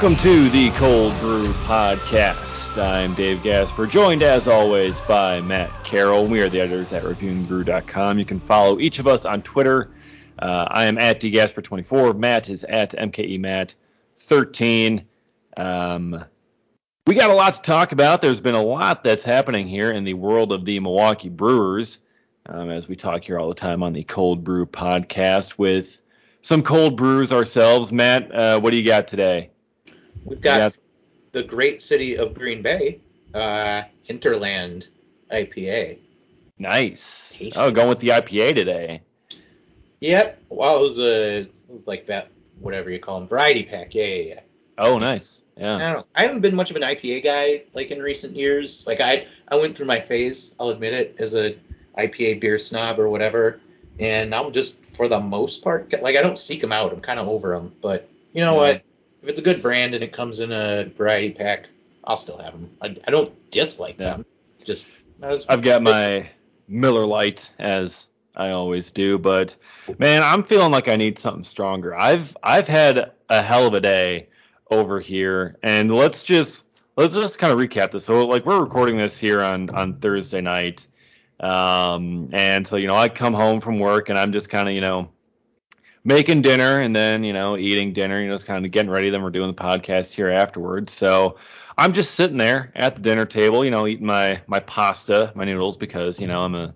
Welcome to the Cold Brew Podcast. I'm Dave Gasper, joined as always by Matt Carroll. We are the editors at reviewingbrew.com. You can follow each of us on Twitter. Uh, I am at dgasper24. Matt is at mkematt13. Um, we got a lot to talk about. There's been a lot that's happening here in the world of the Milwaukee Brewers, um, as we talk here all the time on the Cold Brew Podcast with some cold brews ourselves. Matt, uh, what do you got today? We've got the great city of Green Bay, uh, Hinterland IPA. Nice. Tasty. Oh, going with the IPA today. Yep. Well, it was, a, it was like that, whatever you call them, variety pack. Yeah, yeah, yeah. Oh, nice. Yeah. I don't know. I haven't been much of an IPA guy like in recent years. Like I, I went through my phase. I'll admit it as a IPA beer snob or whatever. And I'm just for the most part, like I don't seek them out. I'm kind of over them. But you know yeah. what? If it's a good brand and it comes in a variety pack, I'll still have them. I, I don't dislike yeah. them. Just I've got my Miller Lite as I always do, but man, I'm feeling like I need something stronger. I've I've had a hell of a day over here, and let's just let's just kind of recap this. So like we're recording this here on on Thursday night, um, and so you know I come home from work and I'm just kind of you know making dinner and then you know eating dinner you know just kind of getting ready then we're doing the podcast here afterwards. So i'm just sitting there at the dinner table you know eating my my pasta my noodles because you know i'm a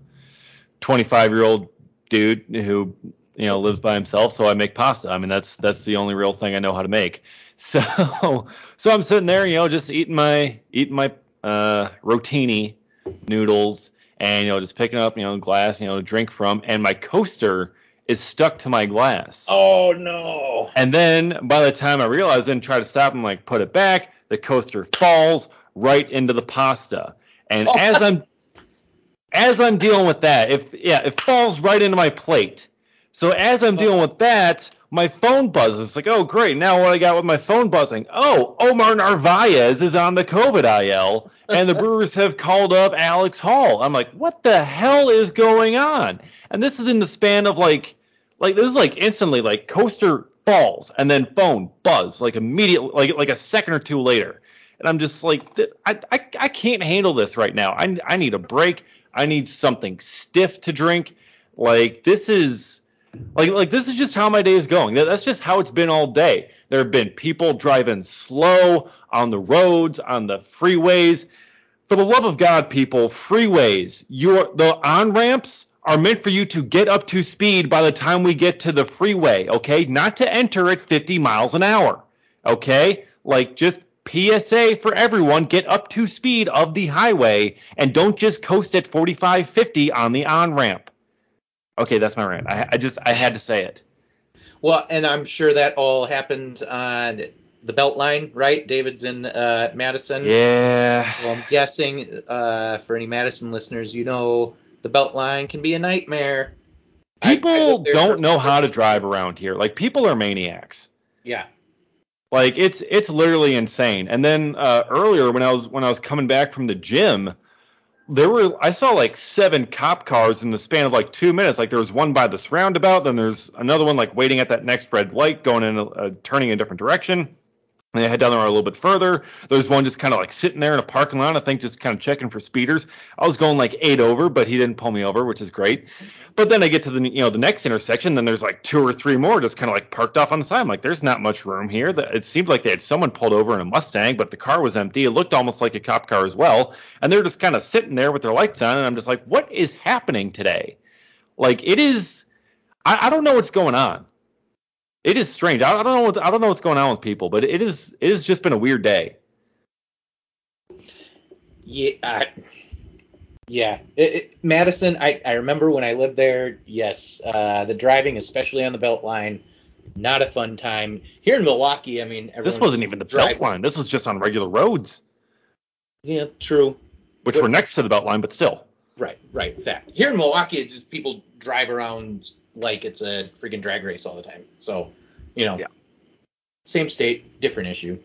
25 year old dude who you know lives by himself so i make pasta. I mean that's that's the only real thing i know how to make. So so i'm sitting there you know just eating my eating my uh rotini noodles and you know just picking up you know glass you know to drink from and my coaster is stuck to my glass. Oh no. And then by the time I realize and try to stop and like put it back, the coaster falls right into the pasta. And oh. as I'm as I'm dealing with that, if yeah, it falls right into my plate. So as I'm dealing with that, my phone buzzes. It's like, oh great, now what I got with my phone buzzing? Oh, Omar Narvaez is on the COVID IL, and the Brewers have called up Alex Hall. I'm like, what the hell is going on? And this is in the span of like, like this is like instantly like coaster falls and then phone buzz like immediately like like a second or two later. And I'm just like, I, I, I can't handle this right now. I, I need a break. I need something stiff to drink. Like this is like like this is just how my day is going. That's just how it's been all day. There have been people driving slow on the roads, on the freeways. For the love of God, people, freeways, your the on ramps are meant for you to get up to speed by the time we get to the freeway, okay? Not to enter at 50 miles an hour, okay? Like just PSA for everyone, get up to speed of the highway and don't just coast at 45, 50 on the on ramp. Okay, that's my rant. I, I just I had to say it. Well, and I'm sure that all happened on the Beltline, right? David's in uh, Madison. Yeah. Well, I'm guessing uh, for any Madison listeners, you know the Beltline can be a nightmare. People don't know how to drive around here. Like people are maniacs. Yeah. Like it's it's literally insane. And then uh, earlier when I was when I was coming back from the gym, there were I saw like seven cop cars in the span of like two minutes. Like there was one by this roundabout, then there's another one like waiting at that next red light, going in a, a turning in a different direction. And they head down the road a little bit further. There's one just kind of like sitting there in a parking lot, I think, just kind of checking for speeders. I was going like eight over, but he didn't pull me over, which is great. But then I get to the you know the next intersection, then there's like two or three more just kind of like parked off on the side. I'm like, there's not much room here. It seemed like they had someone pulled over in a Mustang, but the car was empty. It looked almost like a cop car as well, and they're just kind of sitting there with their lights on, and I'm just like, what is happening today? Like it is, I, I don't know what's going on it is strange. I, I don't know what I don't know what's going on with people, but it is it has just been a weird day. Yeah, uh, yeah. It, it, Madison, I, I remember when I lived there. Yes, uh, the driving, especially on the Beltline, not a fun time. Here in Milwaukee, I mean, this wasn't even the Beltline. This was just on regular roads. Yeah, true. Which but, were next to the Beltline, but still. Right, right. Fact. Here in Milwaukee, it's just people drive around like it's a freaking drag race all the time. So, you know, yeah. same state, different issue.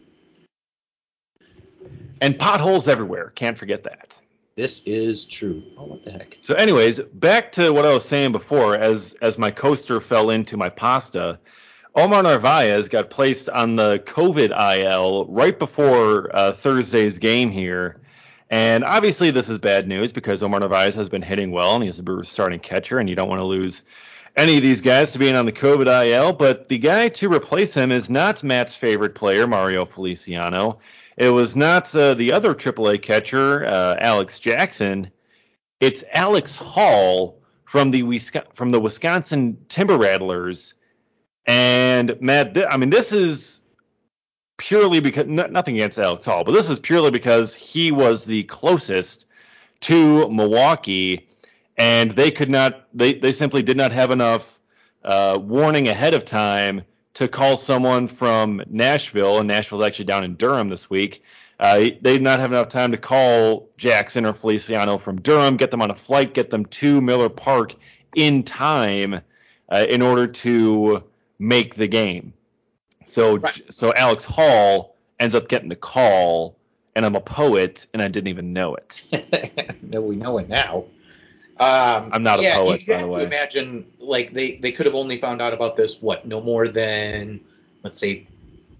And potholes everywhere. Can't forget that. This is true. Oh, what the heck? So, anyways, back to what I was saying before. As as my coaster fell into my pasta, Omar Narvaez got placed on the COVID IL right before uh, Thursday's game here. And obviously, this is bad news because Omar Narvaez has been hitting well and he's a starting catcher, and you don't want to lose any of these guys to being on the COVID IL. But the guy to replace him is not Matt's favorite player, Mario Feliciano. It was not uh, the other AAA catcher, uh, Alex Jackson. It's Alex Hall from the from the Wisconsin Timber Rattlers. And Matt, I mean, this is purely because nothing against Alex Hall, but this is purely because he was the closest to Milwaukee, and they could not, they they simply did not have enough uh, warning ahead of time to call someone from Nashville, and Nashville's actually down in Durham this week. Uh, they did not have enough time to call Jackson or Feliciano from Durham, get them on a flight, get them to Miller Park in time uh, in order to make the game. So right. so Alex Hall ends up getting the call, and I'm a poet, and I didn't even know it. no, we know it now. Um, I'm not yeah, a poet, you by the way. Imagine like they they could have only found out about this what no more than let's say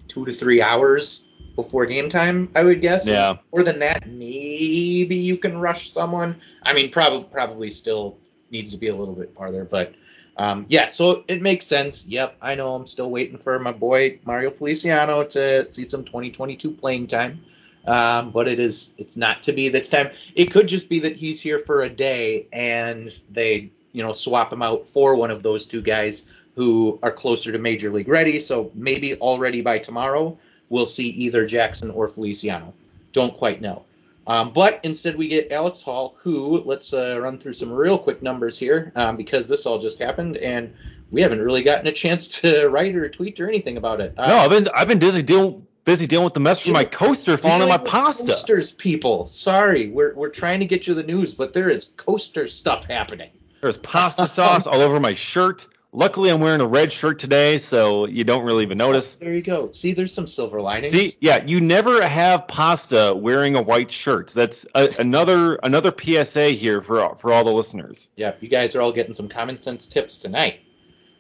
two to three hours before game time, I would guess. Yeah. More than that, maybe you can rush someone. I mean, probably probably still needs to be a little bit farther, but um, yeah, so it makes sense. Yep, I know. I'm still waiting for my boy Mario Feliciano to see some 2022 playing time. Um, but it is it's not to be this time. It could just be that he's here for a day and they you know swap him out for one of those two guys who are closer to major league ready. So maybe already by tomorrow we'll see either Jackson or Feliciano. Don't quite know. Um, but instead, we get Alex Hall, who let's uh, run through some real quick numbers here um, because this all just happened and we haven't really gotten a chance to write or tweet or anything about it. Uh, no, I've been I've been busy dealing busy dealing with the mess from my coaster falling on my pasta. Coasters, people. Sorry, we're we're trying to get you the news, but there is coaster stuff happening. There's pasta sauce all over my shirt. Luckily, I'm wearing a red shirt today, so you don't really even notice. There you go. See, there's some silver linings. See, yeah, you never have pasta wearing a white shirt. That's a, another another PSA here for for all the listeners. Yeah, you guys are all getting some common sense tips tonight.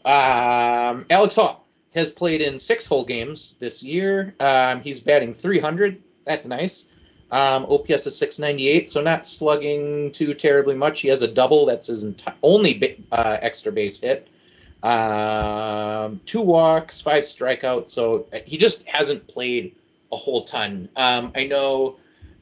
Um, Alex Hall has played in six whole games this year. Um, he's batting 300. That's nice. Um, OPS is 698, so not slugging too terribly much. He has a double. That's his enti- only uh, extra base hit um, two walks, five strikeouts. So he just hasn't played a whole ton. Um, I know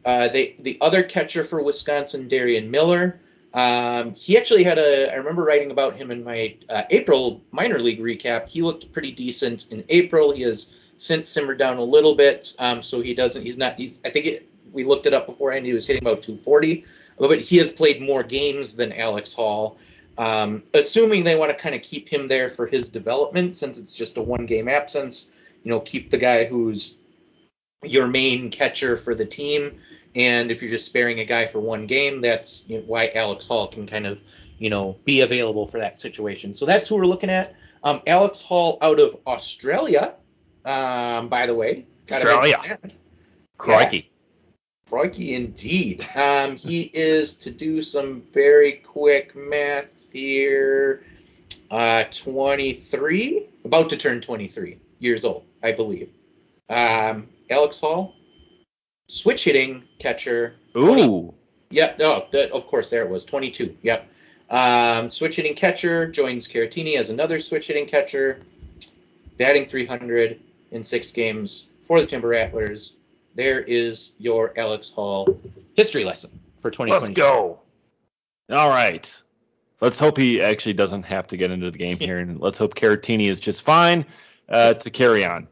uh, they, the other catcher for Wisconsin, Darian Miller. Um, he actually had a. I remember writing about him in my uh, April minor league recap. He looked pretty decent in April. He has since simmered down a little bit. Um, so he doesn't. He's not. He's. I think it, we looked it up beforehand. He was hitting about 240. But he has played more games than Alex Hall. Um, assuming they want to kind of keep him there for his development, since it's just a one game absence, you know, keep the guy who's your main catcher for the team. And if you're just sparing a guy for one game, that's you know, why Alex Hall can kind of, you know, be available for that situation. So that's who we're looking at. Um, Alex Hall out of Australia, um, by the way. Australia. Crikey. Yeah. Crikey indeed. Um, he is to do some very quick math here, uh, 23, about to turn 23 years old, I believe. Um, Alex Hall, switch hitting catcher. Ooh. Yep. Yeah, oh, no, of course, there it was, 22. Yep. Um, switch hitting catcher joins Caratini as another switch hitting catcher, batting 300 in six games for the Timber Rattlers. There is your Alex Hall history lesson for 2020. Let's go. All right. Let's hope he actually doesn't have to get into the game here, and let's hope Caratini is just fine uh, to carry on.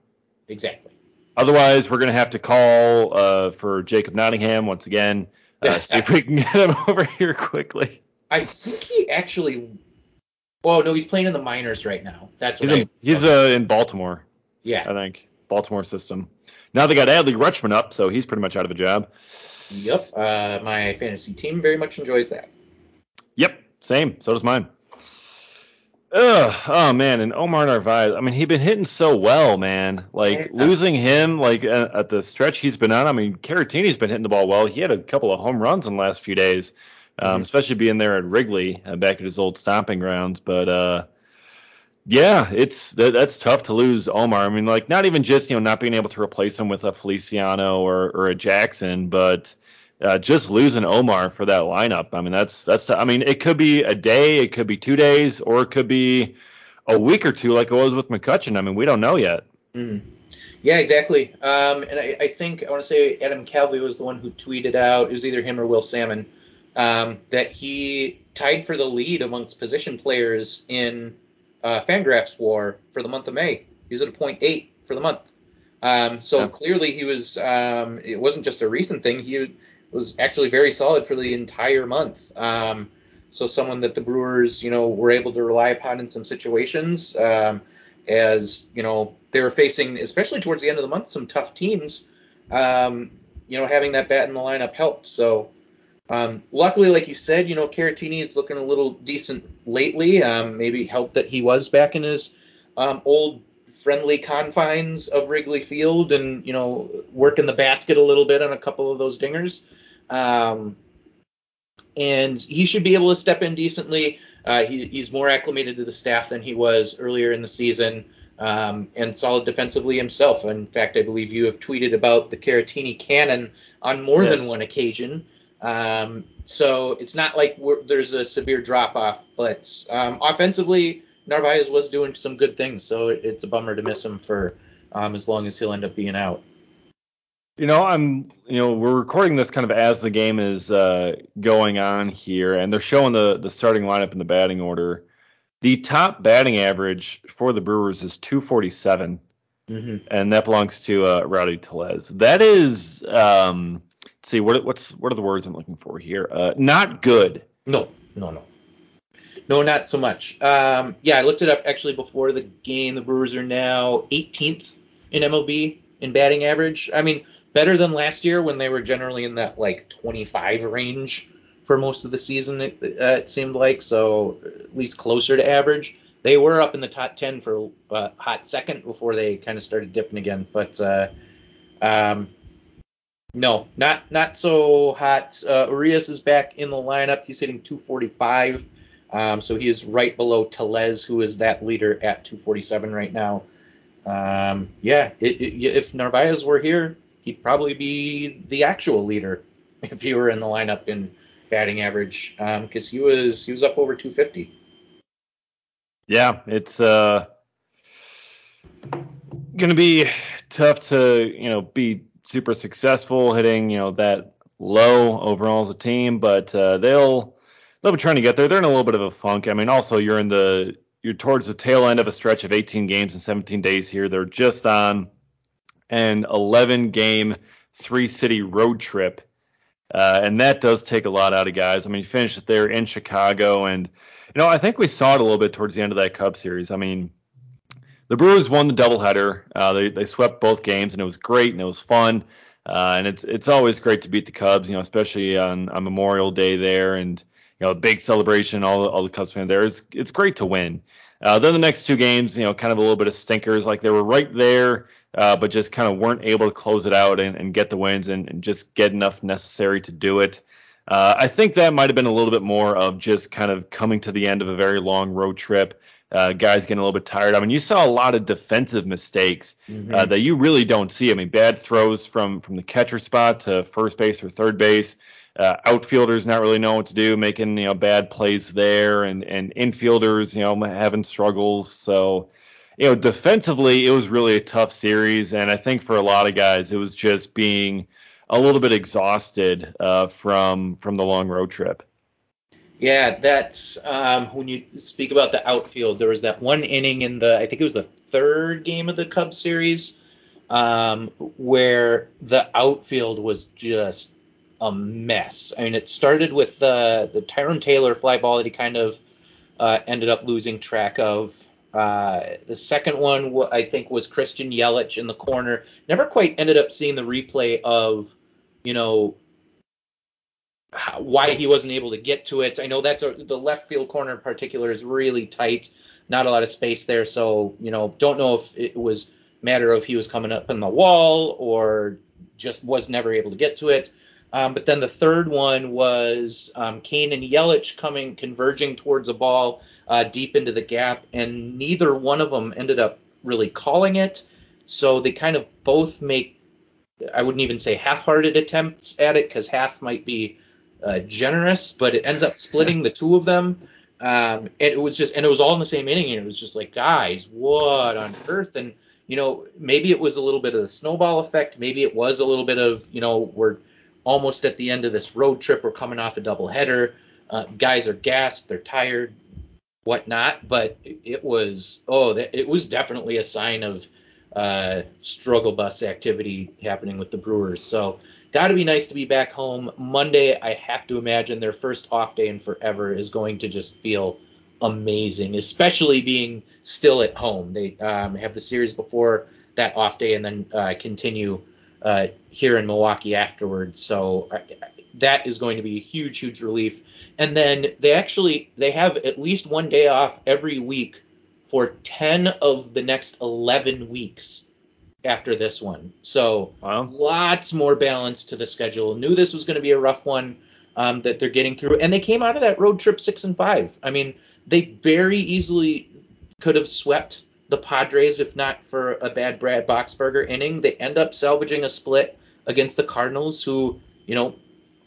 Exactly. Otherwise, we're going to have to call uh, for Jacob Nottingham once again, uh, see if we can get him over here quickly. I think he actually. Well, no, he's playing in the minors right now. That's he's in, I, he's uh, in Baltimore. Yeah, I think Baltimore system. Now they got Adley Rutschman up, so he's pretty much out of a job. Yep, uh, my fantasy team very much enjoys that. Yep, same. So does mine. Ugh, oh man, and Omar Narvaez. I mean, he's been hitting so well, man. Like losing him, like at the stretch he's been on. I mean, Caratini's been hitting the ball well. He had a couple of home runs in the last few days, um, mm-hmm. especially being there at Wrigley, uh, back at his old stomping grounds. But uh, Yeah, it's that, that's tough to lose Omar. I mean, like not even just you know not being able to replace him with a Feliciano or or a Jackson, but uh, just losing Omar for that lineup. I mean, that's that's. T- I mean, it could be a day, it could be two days, or it could be a week or two, like it was with McCutchen. I mean, we don't know yet. Mm. Yeah, exactly. Um, and I, I, think I want to say Adam McCalvy was the one who tweeted out. It was either him or Will Sammon um, that he tied for the lead amongst position players in uh, Fangraphs WAR for the month of May. He was at a point eight for the month. Um, so yeah. clearly he was. Um, it wasn't just a recent thing. He was actually very solid for the entire month. Um, so someone that the Brewers, you know, were able to rely upon in some situations, um, as you know, they were facing, especially towards the end of the month, some tough teams. Um, you know, having that bat in the lineup helped. So um, luckily, like you said, you know, Caratini is looking a little decent lately. Um, maybe helped that he was back in his um, old friendly confines of Wrigley Field and, you know, working the basket a little bit on a couple of those dingers. Um, and he should be able to step in decently. Uh, he, he's more acclimated to the staff than he was earlier in the season. Um, and solid defensively himself. In fact, I believe you have tweeted about the Caratini cannon on more yes. than one occasion. Um, so it's not like there's a severe drop off, but um, offensively, Narvaez was doing some good things. So it's a bummer to miss him for um, as long as he'll end up being out. You know, I'm, you know, we're recording this kind of as the game is uh, going on here, and they're showing the the starting lineup in the batting order. The top batting average for the Brewers is 247, mm-hmm. and that belongs to uh, Rowdy Tellez. That is, um, see what what's what are the words I'm looking for here? Uh, not good. No, no, no, no, not so much. Um, yeah, I looked it up actually before the game. The Brewers are now 18th in MLB in batting average. I mean, better than last year when they were generally in that like 25 range for most of the season. It, uh, it seemed like so at least closer to average. They were up in the top 10 for a uh, hot second before they kind of started dipping again, but. Uh, um, no, not not so hot. Uh, Urias is back in the lineup. He's hitting 245. Um, so he is right below Tellez, who is that leader at 247 right now. Um, yeah, it, it, if Narvaez were here, he'd probably be the actual leader if he were in the lineup in batting average, because um, he was he was up over 250. Yeah, it's uh, gonna be tough to you know be super successful, hitting you know that low overall as a team, but uh, they'll they'll be trying to get there. They're in a little bit of a funk. I mean, also you're in the you're towards the tail end of a stretch of 18 games and 17 days here. They're just on an 11 game three city road trip. Uh, and that does take a lot out of guys. I mean, you finished there in Chicago, and you know, I think we saw it a little bit towards the end of that Cub series. I mean, the Brewers won the doubleheader. Uh, they they swept both games, and it was great and it was fun. Uh, and it's it's always great to beat the Cubs, you know, especially on, on Memorial Day there, and you know, a big celebration. All the, all the Cubs fans there. It's it's great to win. Uh, then the next two games, you know, kind of a little bit of stinkers. Like they were right there, uh, but just kind of weren't able to close it out and, and get the wins and, and, just get enough necessary to do it. Uh, I think that might have been a little bit more of just kind of coming to the end of a very long road trip uh, guys getting a little bit tired. I mean, you saw a lot of defensive mistakes mm-hmm. uh, that you really don't see. I mean, bad throws from from the catcher spot to first base or third base. Uh, outfielders not really knowing what to do, making you know bad plays there, and and infielders you know having struggles. So you know defensively, it was really a tough series, and I think for a lot of guys, it was just being a little bit exhausted uh, from from the long road trip. Yeah, that's um, when you speak about the outfield. There was that one inning in the, I think it was the third game of the Cubs series, um, where the outfield was just a mess. I mean, it started with the the Tyrone Taylor fly ball that he kind of uh, ended up losing track of. Uh, the second one, I think, was Christian Yelich in the corner. Never quite ended up seeing the replay of, you know, how, why he wasn't able to get to it. I know that's a, the left field corner in particular is really tight, not a lot of space there. So you know, don't know if it was matter of he was coming up in the wall or just was never able to get to it. Um, but then the third one was um, Cain and Yelich coming converging towards a ball uh, deep into the gap, and neither one of them ended up really calling it. So they kind of both make, I wouldn't even say half-hearted attempts at it because half might be uh, generous, but it ends up splitting the two of them. Um, and it was just, and it was all in the same inning, and it was just like, guys, what on earth? And you know, maybe it was a little bit of the snowball effect. Maybe it was a little bit of, you know, we're almost at the end of this road trip. We're coming off a doubleheader. Uh, guys are gassed. They're tired, whatnot. But it, was, oh, it was definitely a sign of uh, struggle bus activity happening with the Brewers. So got to be nice to be back home. Monday, I have to imagine their first off day in forever is going to just feel amazing, especially being still at home. They um, have the series before that off day and then uh, continue uh, here in Milwaukee afterwards. So uh, that is going to be a huge, huge relief. And then they actually they have at least one day off every week for 10 of the next 11 weeks after this one. So wow. lots more balance to the schedule. Knew this was going to be a rough one um, that they're getting through, and they came out of that road trip six and five. I mean, they very easily could have swept the Padres if not for a bad Brad Boxberger inning. They end up salvaging a split against the Cardinals, who you know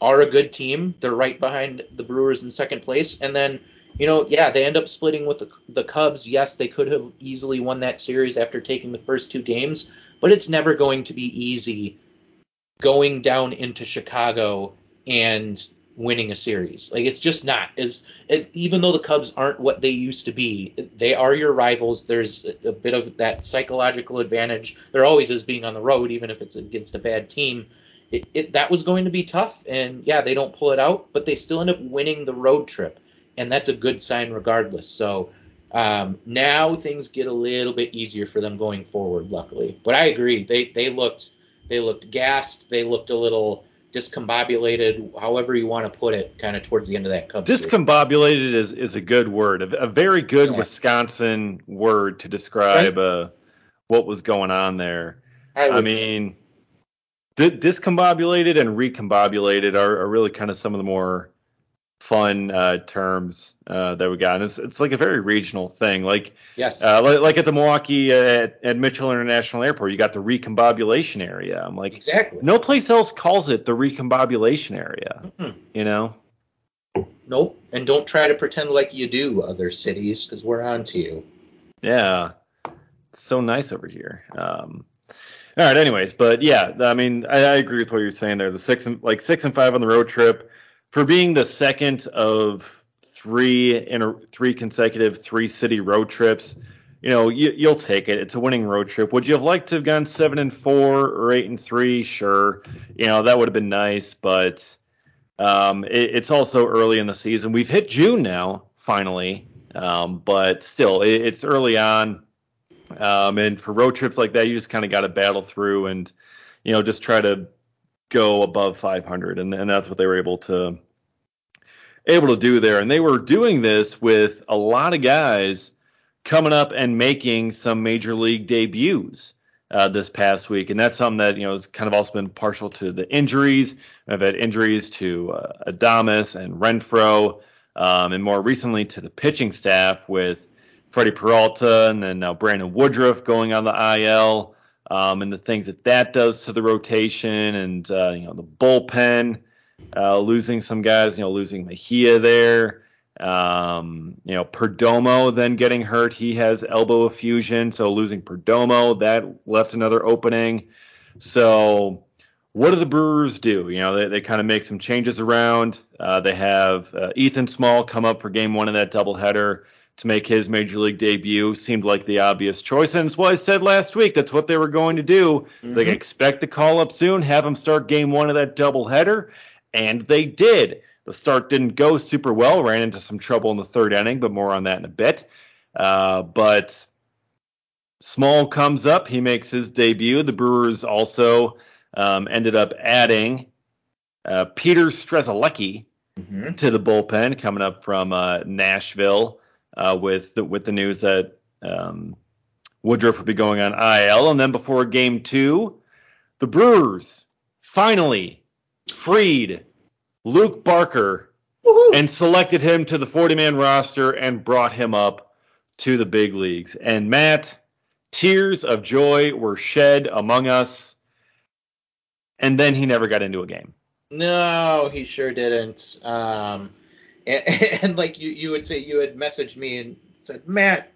are a good team. They're right behind the Brewers in second place, and then you know, yeah, they end up splitting with the, the Cubs. Yes, they could have easily won that series after taking the first two games, but it's never going to be easy going down into Chicago and winning a series. Like it's just not. As, even though the Cubs aren't what they used to be, they are your rivals. There's a, a bit of that psychological advantage. There always is being on the road, even if it's against a bad team. It, it, that was going to be tough, and yeah, they don't pull it out, but they still end up winning the road trip, and that's a good sign regardless. So um, now things get a little bit easier for them going forward, luckily. But I agree, they they looked they looked gassed, they looked a little discombobulated, however you want to put it, kind of towards the end of that Cubs. Discombobulated is, is a good word, a, a very good yeah. Wisconsin word to describe right? uh, what was going on there. I, I mean, di- discombobulated and recombobulated are, are really kind of some of the more fun uh, terms uh, that we got. And it's, it's like a very regional thing. Like yes, uh, like, like, at the Milwaukee uh, at, at, Mitchell International Airport, you got the recombobulation area. I'm like exactly. No place else calls it the recombobulation area. Mm-hmm. You know. Nope. And don't try to pretend like you do, other cities, because we're on to you. Yeah. It's so nice over here. Um, all right. Anyways, but yeah, I mean, I, I agree with what you're saying there. The six and like six and five on the road trip for being the second of three in three consecutive three city road trips, you know, you, will take it. It's a winning road trip. Would you have liked to have gone seven and four or eight and three? Sure, you know that would have been nice, but um, it, it's also early in the season. We've hit June now, finally, um, but still, it, it's early on. Um, and for road trips like that, you just kind of got to battle through and, you know, just try to go above 500, and, and that's what they were able to able to do there. And they were doing this with a lot of guys coming up and making some major league debuts. Uh, this past week, and that's something that you know has kind of also been partial to the injuries. I've had injuries to uh, Adames and Renfro, um, and more recently to the pitching staff with Freddy Peralta and then now Brandon Woodruff going on the IL um, and the things that that does to the rotation and uh, you know the bullpen, uh, losing some guys, you know losing Mejia there, um, you know Perdomo then getting hurt, he has elbow effusion, so losing Perdomo that left another opening. So what do the Brewers do? You know they, they kind of make some changes around. Uh, they have uh, Ethan Small come up for Game One of that doubleheader to make his major league debut seemed like the obvious choice. And it's what I said last week. That's what they were going to do. Mm-hmm. So expect the call up soon, have him start game one of that doubleheader. And they did. The start didn't go super well, ran into some trouble in the third inning, but more on that in a bit. Uh, but Small comes up, he makes his debut. The Brewers also um, ended up adding uh, Peter Strzelecki mm-hmm. to the bullpen, coming up from uh, Nashville uh, with the, with the news that um, Woodruff would be going on IL, and then before Game Two, the Brewers finally, freed Luke Barker Woo-hoo. and selected him to the 40 man roster and brought him up to the big leagues. And Matt, tears of joy were shed among us. And then he never got into a game. No, he sure didn't. Um, and, and, like you, you would say, you had messaged me and said, Matt,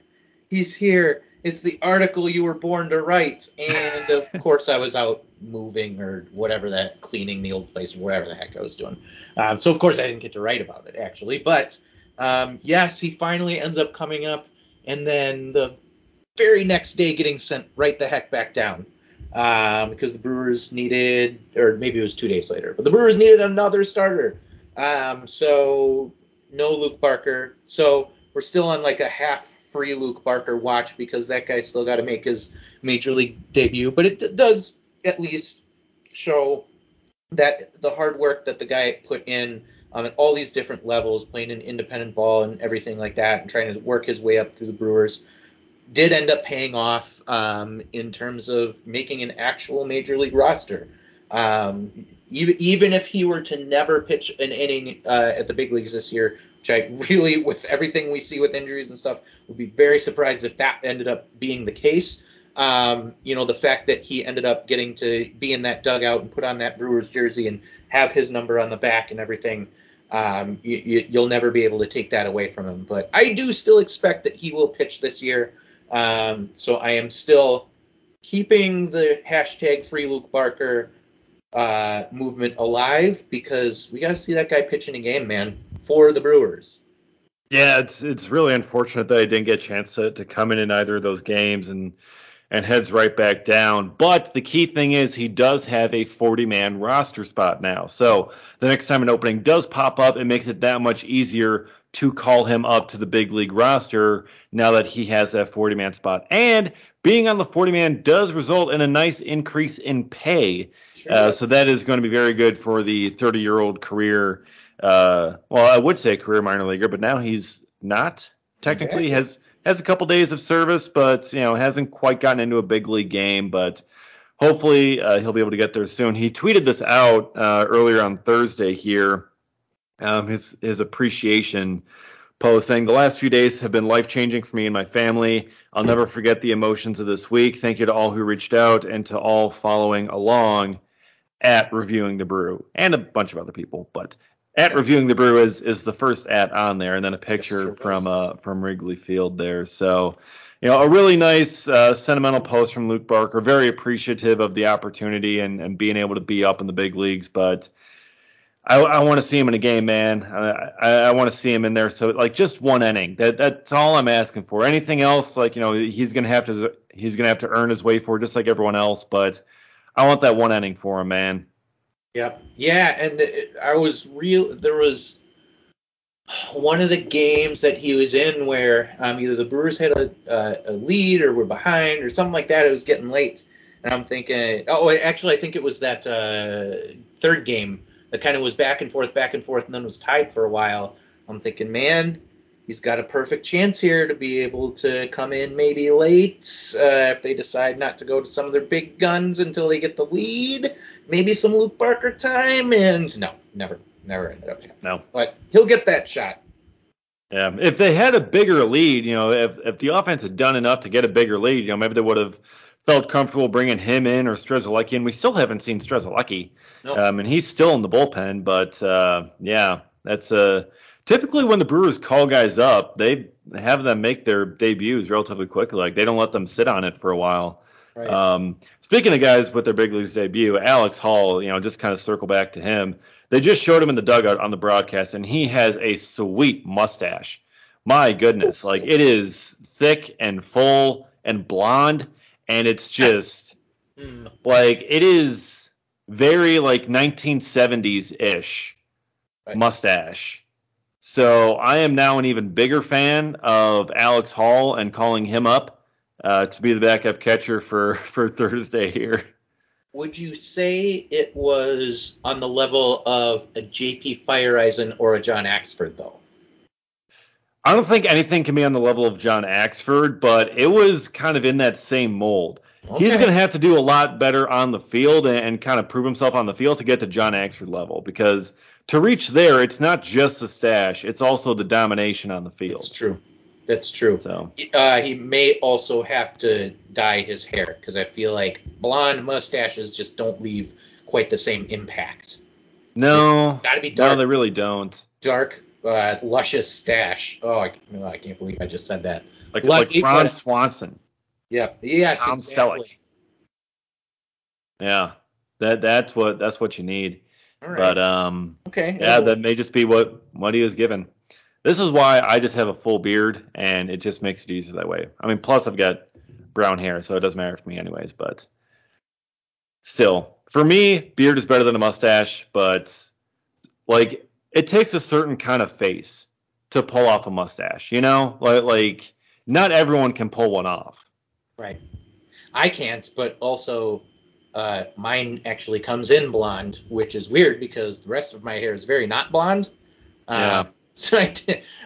he's here. It's the article you were born to write. And of course, I was out moving or whatever that, cleaning the old place, whatever the heck I was doing. Um, so of course, I didn't get to write about it actually. But um, yes, he finally ends up coming up, and then the very next day getting sent right the heck back down um, because the Brewers needed, or maybe it was two days later, but the Brewers needed another starter. Um, so no Luke Barker. So we're still on like a half free Luke Barker watch because that guy still got to make his major league debut. But it d- does at least show that the hard work that the guy put in um, at all these different levels, playing an independent ball and everything like that, and trying to work his way up through the Brewers, did end up paying off um, in terms of making an actual major league roster. Um, even, if he were to never pitch an inning uh, at the big leagues this year, which I really, with everything we see with injuries and stuff, would be very surprised if that ended up being the case. Um, you know, the fact that he ended up getting to be in that dugout and put on that Brewers jersey and have his number on the back and everything, um, you, will never be able to take that away from him. But I do still expect that he will pitch this year. Um, so I am still keeping the hashtag free Luke Barker uh, movement alive because we got to see that guy pitching a game, man, for the Brewers. Yeah, it's it's really unfortunate that I didn't get a chance to, to come in in either of those games and and heads right back down. But the key thing is he does have a 40 man roster spot now. So the next time an opening does pop up, it makes it that much easier to call him up to the big league roster now that he has that 40 man spot. And being on the 40 man does result in a nice increase in pay. Sure. Uh, so that is going to be very good for the 30 year old career. Uh, well, I would say career minor leaguer, but now he's not technically exactly. has has a couple days of service, but you know hasn't quite gotten into a big league game. But hopefully uh, he'll be able to get there soon. He tweeted this out uh, earlier on Thursday here. Um, his his appreciation post saying the last few days have been life changing for me and my family. I'll never forget the emotions of this week. Thank you to all who reached out and to all following along at reviewing the brew and a bunch of other people. But at reviewing the brew is is the first at on there, and then a picture yes, from uh from Wrigley Field there. So you know, a really nice uh, sentimental post from Luke Barker. Very appreciative of the opportunity and, and being able to be up in the big leagues. But I, I want to see him in a game, man. I, I, I want to see him in there. So like just one inning. That that's all I'm asking for. Anything else, like you know, he's gonna have to he's gonna have to earn his way for just like everyone else. But I want that one inning for him, man. Yep. Yeah, and it, I was real. There was one of the games that he was in where um, either the Brewers had a, uh, a lead or were behind or something like that. It was getting late, and I'm thinking, oh, actually, I think it was that uh, third game that kind of was back and forth, back and forth, and then was tied for a while. I'm thinking, man, he's got a perfect chance here to be able to come in maybe late uh, if they decide not to go to some of their big guns until they get the lead. Maybe some Luke Barker time, and no, never, never ended up happening. No, but he'll get that shot. Yeah, if they had a bigger lead, you know, if if the offense had done enough to get a bigger lead, you know, maybe they would have felt comfortable bringing him in or Strzelecki, and we still haven't seen Strzelecki. Um, and he's still in the bullpen, but uh, yeah, that's uh, typically when the Brewers call guys up, they have them make their debuts relatively quickly. Like they don't let them sit on it for a while. Right. Um, speaking of guys with their big leagues debut, Alex Hall, you know, just kind of circle back to him. They just showed him in the dugout on the broadcast, and he has a sweet mustache. My goodness, like it is thick and full and blonde, and it's just mm. like it is very like 1970s ish right. mustache. So I am now an even bigger fan of Alex Hall and calling him up uh, to be the backup catcher for for Thursday here. Would you say it was on the level of a JP Feyereisen or a John Axford though? I don't think anything can be on the level of John Axford, but it was kind of in that same mold. He's going to have to do a lot better on the field and, and kind of prove himself on the field to get to John Axford level because to reach there, it's not just the stash, it's also the domination on the field. That's true. That's true. So, Uh, he may also have to dye his hair because I feel like blonde mustaches just don't leave quite the same impact. no, Got to be dark. no, they really don't. dark, uh, luscious stash. Oh, I, I can't believe I just said that. Like, Like, like Ron Swanson, Yeah. Yes. Tom exactly. Selleck. Yeah, that that's what that's what you need. Right. But um, okay. yeah, that may just be what what he was given. This is why I just have a full beard, and it just makes it easier that way. I mean, plus I've got brown hair, so it doesn't matter to me anyways. But still, for me, beard is better than a mustache. But like, it takes a certain kind of face to pull off a mustache. You know, like like not everyone can pull one off. Right. I can't, but also uh, mine actually comes in blonde, which is weird because the rest of my hair is very not blonde. Um, Yeah. So I,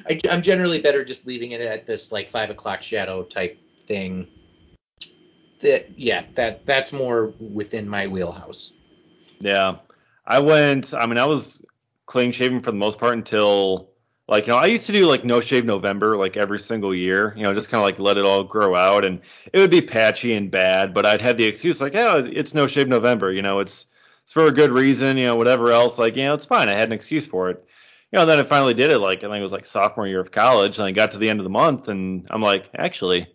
I, am generally better just leaving it at this like five o'clock shadow type thing. That yeah, that that's more within my wheelhouse. Yeah. I went, I mean, I was clean shaven for the most part until, like, you know, I used to do like no shave November, like every single year, you know, just kind of like let it all grow out. And it would be patchy and bad, but I'd have the excuse, like, yeah, it's no shave November, you know, it's, it's for a good reason, you know, whatever else. Like, you know, it's fine. I had an excuse for it. You know, then I finally did it, like, I think it was like sophomore year of college, and I got to the end of the month, and I'm like, actually,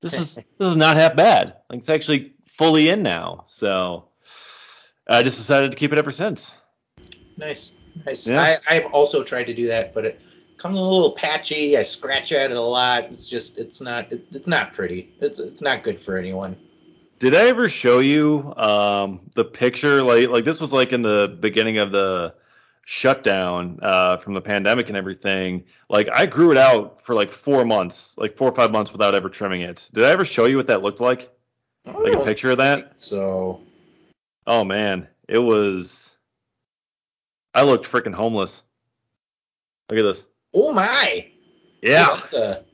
this is this is not half bad. Like, it's actually fully in now. So I just decided to keep it ever since. Nice, nice. Yeah. I, I've also tried to do that, but it comes a little patchy. I scratch at it a lot. It's just it's not it, it's not pretty. It's it's not good for anyone. Did I ever show you um, the picture? Like, like this was like in the beginning of the shutdown uh, from the pandemic and everything. Like, I grew it out for like four months, like four or five months without ever trimming it. Did I ever show you what that looked like? Like a picture of that? So Oh man, it was. I looked freaking homeless. Look at this. oh my. Yeah. That's a-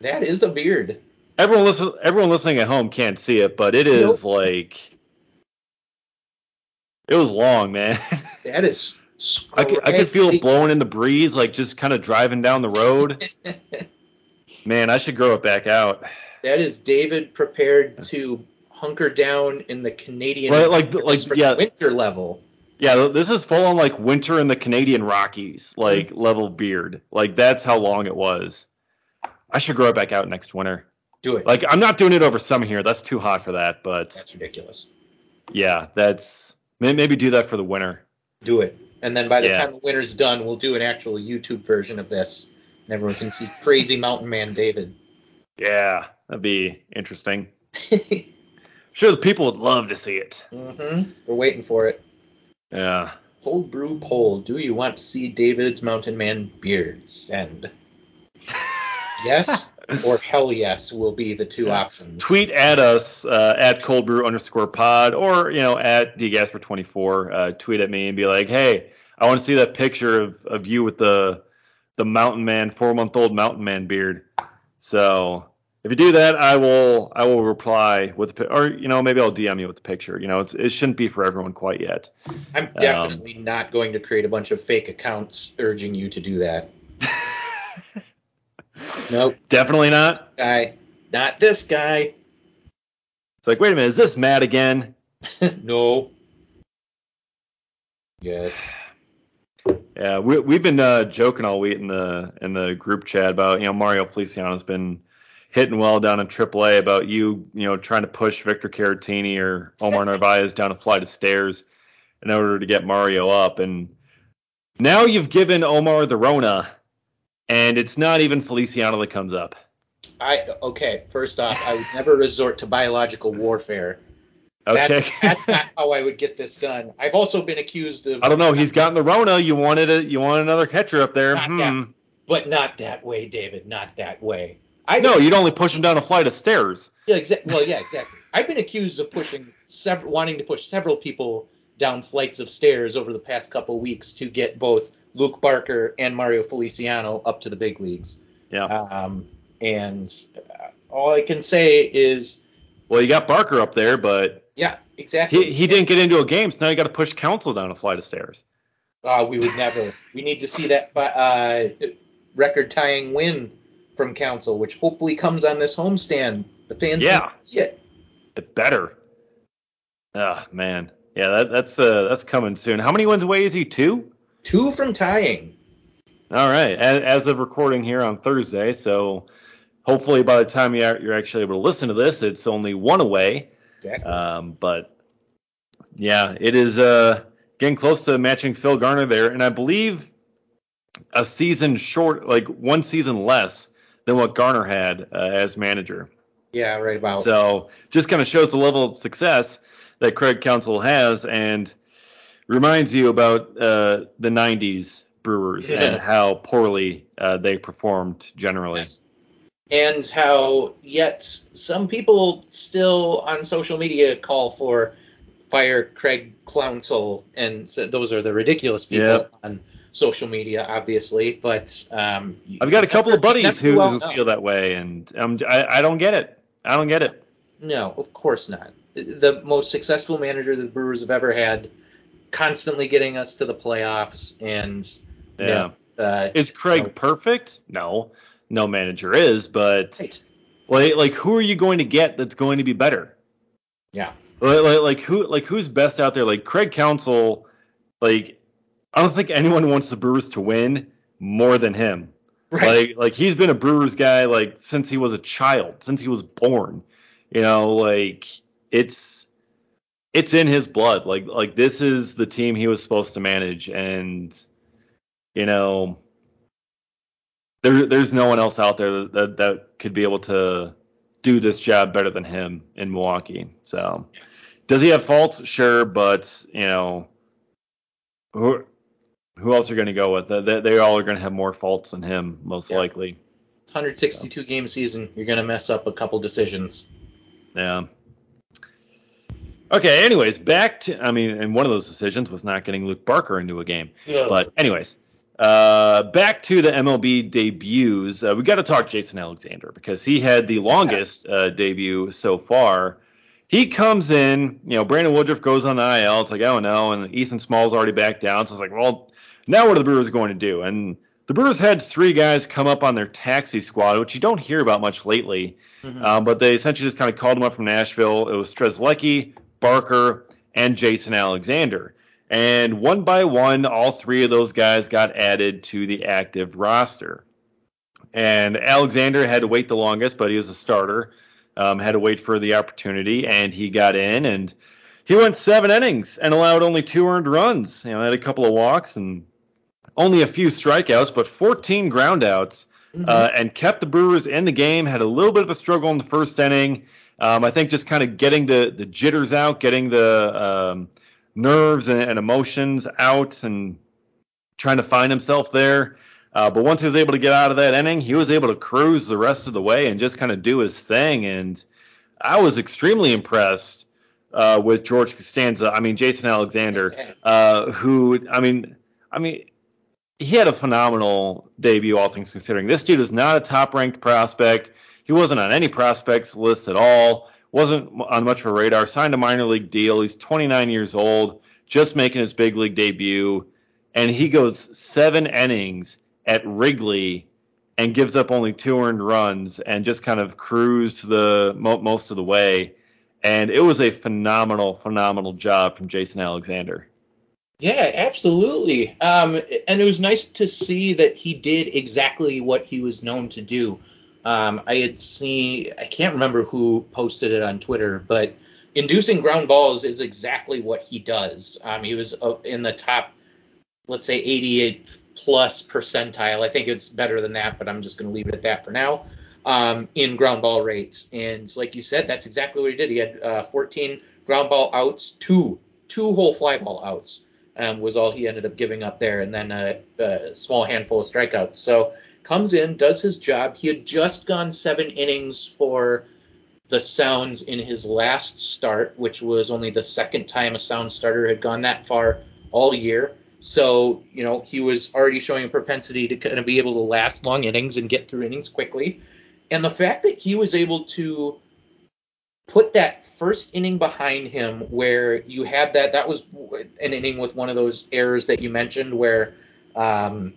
that is a beard. Everyone listen. Everyone listening at home can't see it, but it is like. It was long, man. That is. I could, I could feel it blowing in the breeze, like just kind of driving down the road. Man, I should grow it back out. That is David prepared to hunker down in the Canadian Right, like- like, yeah. winter level. Yeah, this is full on like winter in the Canadian Rockies, like level beard. Like that's how long it was. I should grow it back out next winter. Do it. Like I'm not doing it over summer here. That's too hot for that. But That's ridiculous. yeah, that's maybe do that for the winter. Do it. And then by the Yeah. time the winter's done, we'll do an actual YouTube version of this. And everyone can see crazy mountain man David. Yeah, that'd be interesting. Sure, the people would love to see it. Mm-hmm. We're waiting for it. Yeah. Cold brew poll. Do you want to see David's mountain man beard? Send. Yes or hell yes will be the two Yeah. options. tweet at us uh, at cold brew underscore pod or you know at dgasper24 uh, tweet at me and be like hey i want to see that picture of, of you with the the mountain man four month old mountain man beard so if you do that i will i will reply with or you know maybe i'll dm you with the picture you know it's, it shouldn't be for everyone quite yet I'm definitely not going to create a bunch of fake accounts urging you to do that. Nope, definitely not guy. Not this guy. it's like wait a minute is this matt again no. Yes. Yeah, we, we've been uh, joking all week in the in the group chat about you know Mario Feliciano's been hitting well down in AAA about you you know trying to push Victor Caratini or Omar Narvaez down a flight of stairs in order to get Mario up, and now you've given Omar the Rona, and it's not even Feliciano that comes up. I okay. First off, I would never resort to biological warfare. Okay, That's, that's not how I would get this done. I've also been accused of. I don't know. He's gotten the Rona. You wanted it. You want another catcher up there. Not Hmm. that. But not that way, David. Not that way. I No, you'd only push him down a flight of stairs. Yeah, exactly. Well, yeah, exactly. I've been accused of pushing several, wanting to push several people down flights of stairs over the past couple weeks to get both Luke Barker and Mario Feliciano up to the big leagues. Yeah. Um, and uh, all I can say is well, you got Barker up there, but yeah, exactly. He, he didn't get into a game, so now you got to push Counsell down a flight of stairs. Uh, we would never. we need to see that uh, record tying win from Counsell, which hopefully comes on this homestand. The fans yeah. see it. It better. Ah, oh, man. Yeah, that, that's uh, that's coming soon. How many wins away is he? Two. Two from tying. All right. As, as of recording here on Thursday, so hopefully by the time you're actually able to listen to this, it's only one away. Exactly. Um, but yeah, it is uh, getting close to matching Phil Garner there, and I believe a season short, like one season less than what Garner had uh, as manager. Yeah, right about. So just kind of shows the level of success that Craig Counsell has, and reminds you about uh, the '90s Brewers yeah. and how poorly uh, they performed generally. And how yet some people still on social media call for fire Craig Counsell, and so those are the ridiculous people yep. on social media, obviously. But um, I've got a couple of buddies who, well who feel that way, and um, I, I don't get it. I don't get it. No, of course not. The most successful manager the Brewers have ever had, constantly getting us to the playoffs, and yeah. uh, is Craig know, perfect? No no manager is, but right. like, like who are you going to get that's going to be better? Yeah. Like, like, like who like who's best out there? Like Craig Counsell, like I don't think anyone wants the Brewers to win more than him. Right. Like like he's been a Brewers guy like since he was a child, since he was born. You know, like it's it's in his blood. Like like this is the team he was supposed to manage and you know there, there's no one else out there that, that, that could be able to do this job better than him in Milwaukee. So, does he have faults? Sure, but you know, who who else are going to go with? They, they all are going to have more faults than him, most yeah. likely. 162 so. game season, you're going to mess up a couple decisions. Yeah. Okay. Anyways, back to I mean, and one of those decisions was not getting Luke Barker into a game. Yeah. But anyways, uh, back to the MLB debuts. Uh, we got to talk Jason Alexander because he had the longest uh, debut so far. He comes in, you know, Brandon Woodruff goes on the IL. It's like, oh no, and Ethan Small's already back down. So it's like, well, now what are the Brewers going to do? And the Brewers had three guys come up on their taxi squad, which you don't hear about much lately. Mm-hmm. Um, but they essentially just kind of called them up from Nashville. It was Strzelecki, Barker, and Jason Alexander. And one by one, all three of those guys got added to the active roster. And Alexander had to wait the longest, but he was a starter. Um, had to wait for the opportunity, and he got in, and he went seven innings and allowed only two earned runs. You know, had a couple of walks and only a few strikeouts, but 14 groundouts, mm-hmm. uh, and kept the Brewers in the game. Had a little bit of a struggle in the first inning. Um, I think just kind of getting the the jitters out, getting the um, nerves and, and emotions out and trying to find himself there. Uh, but once he was able to get out of that inning, he was able to cruise the rest of the way and just kind of do his thing. And I was extremely impressed uh, with George Costanza. I mean, Jason Alexander, uh, who, I mean, I mean, he had a phenomenal debut, all things considering. This dude is not a top-ranked prospect. He wasn't on any prospects list at all wasn't on much of a radar. Signed a minor league deal. He's 29 years old, just making his big league debut, and he goes seven innings at Wrigley and gives up only two earned runs and just kind of cruised the most of the way. And it was a phenomenal, phenomenal job from Jason Alexander. Yeah, absolutely. Um, and it was nice to see that he did exactly what he was known to do. Um, I had seen, I can't remember who posted it on Twitter, but inducing ground balls is exactly what he does. Um, he was uh, in the top, let's say, 88 plus percentile. I think it's better than that, but I'm just going to leave it at that for now. Um, in ground ball rates, and like you said, that's exactly what he did. He had uh, 14 ground ball outs, two two whole fly ball outs um, was all he ended up giving up there, and then a, a small handful of strikeouts. So comes in, does his job. He had just gone seven innings for the Sounds in his last start, which was only the second time a Sound starter had gone that far all year. So, you know, he was already showing a propensity to kind of be able to last long innings and get through innings quickly. And the fact that he was able to put that first inning behind him where you had that that was an inning with one of those errors that you mentioned where um,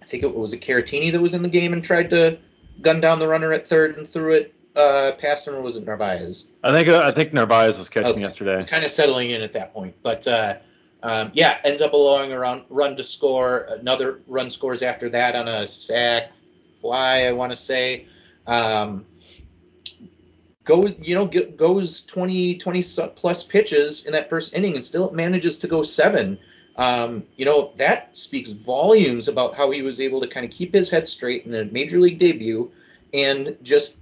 I think it was a Caratini that was in the game and tried to gun down the runner at third and threw it uh, past him, or was it Narvaez? I think uh, I think Narvaez was catching okay. yesterday. It's kind of settling in at that point, but uh, um, yeah, ends up allowing a run, run to score. Another run scores after that on a sac fly, I want to say. Um, go, you know, goes 20, 20 plus pitches in that first inning and still manages to go seven. Um, you know, that speaks volumes about how he was able to kind of keep his head straight in a major league debut and just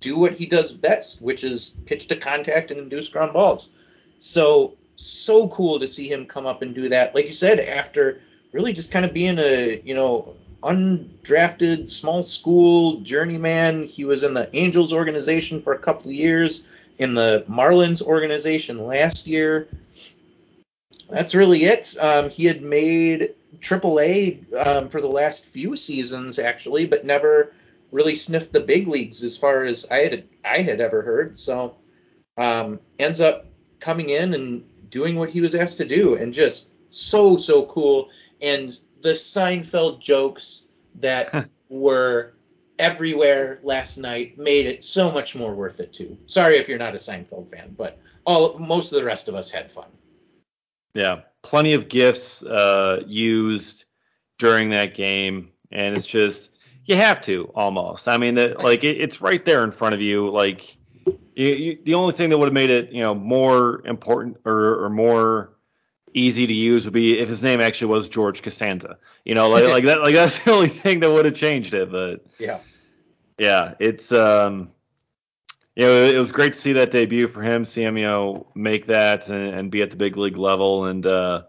do what he does best, which is pitch to contact and induce ground balls. So so cool to see him come up and do that. Like you said, after really just kind of being a you know undrafted small school journeyman, he was in the Angels organization for a couple of years, in the Marlins organization last year. That's really it. Um, he had made AAA um, for the last few seasons actually, but never really sniffed the big leagues as far as I had I had ever heard. So um, ends up coming in and doing what he was asked to do, and just so so cool. And the Seinfeld jokes that were everywhere last night made it so much more worth it too. Sorry if you're not a Seinfeld fan, but all most of the rest of us had fun. Yeah, plenty of gifts uh, used during that game, and it's just you have to almost. I mean, that like it, it's right there in front of you. Like you, you, the only thing that would have made it, you know, more important or, or more easy to use would be if his name actually was George Costanza. You know, like like that like that's the only thing that would have changed it. But yeah, yeah, it's um, you know, it, was great to see that debut for him, see him, you know, make that and, and be at the big league level and uh,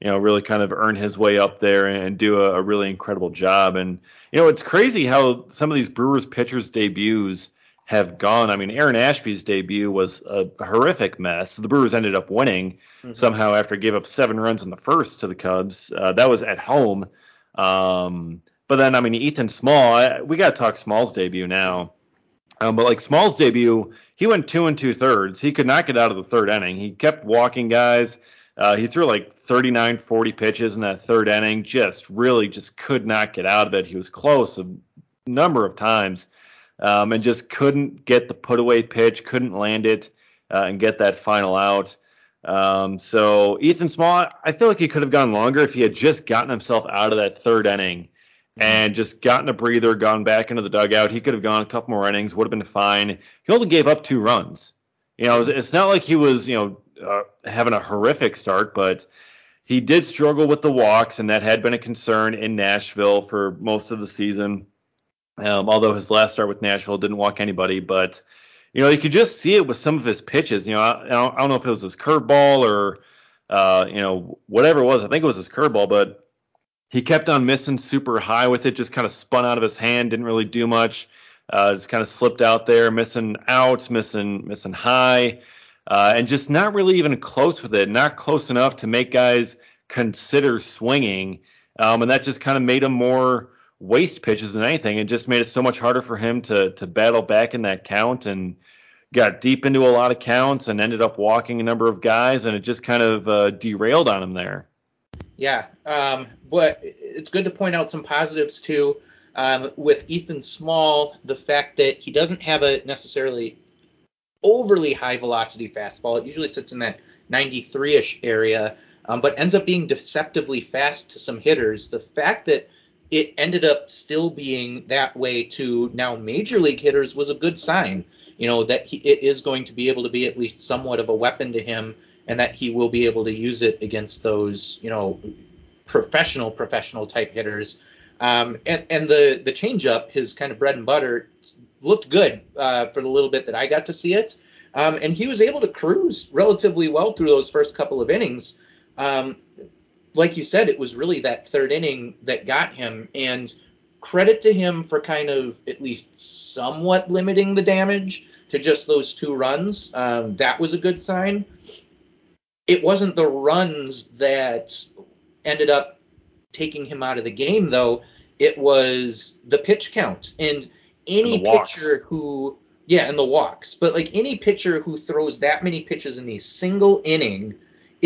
you know, really kind of earn his way up there and do a, a really incredible job. And you know, it's crazy how some of these Brewers pitchers debuts have gone. I mean, Aaron Ashby's debut was a horrific mess. The Brewers ended up winning mm-hmm. somehow after he gave up seven runs in the first to the Cubs. Uh, that was at home. Um, but then, I mean, Ethan Small, I, we got to talk Small's debut now. Um, but like Small's debut, he went two and two thirds. He could not get out of the third inning. He kept walking guys. Uh, he threw like 39, 40 pitches in that third inning. Just really just could not get out of it. He was close a number of times um, and just couldn't get the put away pitch, couldn't land it uh, and get that final out. Um, so Ethan Small, I feel like he could have gone longer if he had just gotten himself out of that third inning and just gotten a breather, gone back into the dugout. He could have gone a couple more innings, would have been fine. He only gave up two runs. You know, it's not like he was, you know, uh, having a horrific start, but he did struggle with the walks, and that had been a concern in Nashville for most of the season. Um, although his last start with Nashville didn't walk anybody, but you know you could just see it with some of his pitches. You know, I, I don't know if it was his curveball or uh, you know whatever it was. I think it was his curveball, but he kept on missing super high with it. Just kind of spun out of his hand, didn't really do much. Uh, just kind of slipped out there, missing outs, missing missing high, uh, and just not really even close with it. Not close enough to make guys consider swinging, um, and that just kind of made him more waste pitches than anything. It just made it so much harder for him to to battle back in that count and got deep into a lot of counts and ended up walking a number of guys and it just kind of uh, derailed on him there. Yeah, um, but it's good to point out some positives too. Um, with Ethan Small, the fact that he doesn't have a necessarily overly high velocity fastball. It usually sits in that 93ish area, um, but ends up being deceptively fast to some hitters. The fact that it ended up still being that way to now major league hitters was a good sign. You know that he, it is going to be able to be at least somewhat of a weapon to him, and that he will be able to use it against those you know professional professional type hitters. Um, and and the the changeup, his kind of bread and butter, looked good uh, for the little bit that I got to see it. Um, and he was able to cruise relatively well through those first couple of innings. Um, like you said, it was really that third inning that got him. And credit to him for kind of at least somewhat limiting the damage to just those two runs. Um, that was a good sign. It wasn't the runs that ended up taking him out of the game, though. It was the pitch count. And any and pitcher who Yeah, and the walks. But like any pitcher who throws that many pitches in a single inning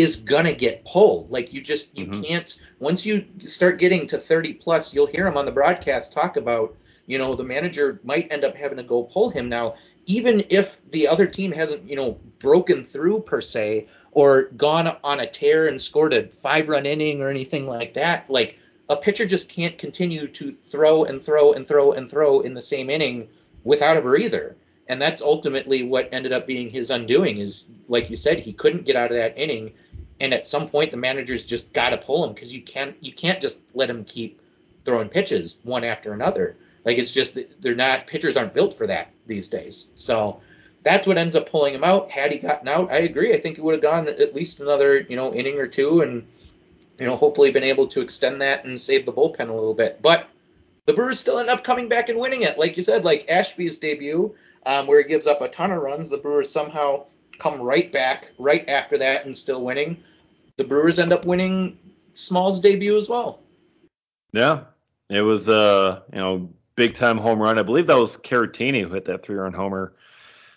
is gonna get pulled. Like you just you mm-hmm. can't once you start getting to 30 plus, you'll hear him on the broadcast talk about, you know, the manager might end up having to go pull him now, even if the other team hasn't, you know, broken through per se or gone on a tear and scored a five run inning or anything like that. Like a pitcher just can't continue to throw and throw and throw and throw in the same inning without a breather. And that's ultimately what ended up being his undoing is like you said, he couldn't get out of that inning. And at some point the managers just gotta pull him because you can't you can't just let him keep throwing pitches one after another. Like it's just they're not pitchers aren't built for that these days. So that's what ends up pulling him out. Had he gotten out, I agree. I think he would have gone at least another, you know, inning or two and you know, hopefully been able to extend that and save the bullpen a little bit. But the Brewers still end up coming back and winning it. Like you said, like Ashby's debut, um, where he gives up a ton of runs, the Brewers somehow come right back right after that and still winning. The Brewers end up winning Small's debut as well. Yeah, it was a uh, you know big time home run. I believe that was Caratini who hit that three run homer.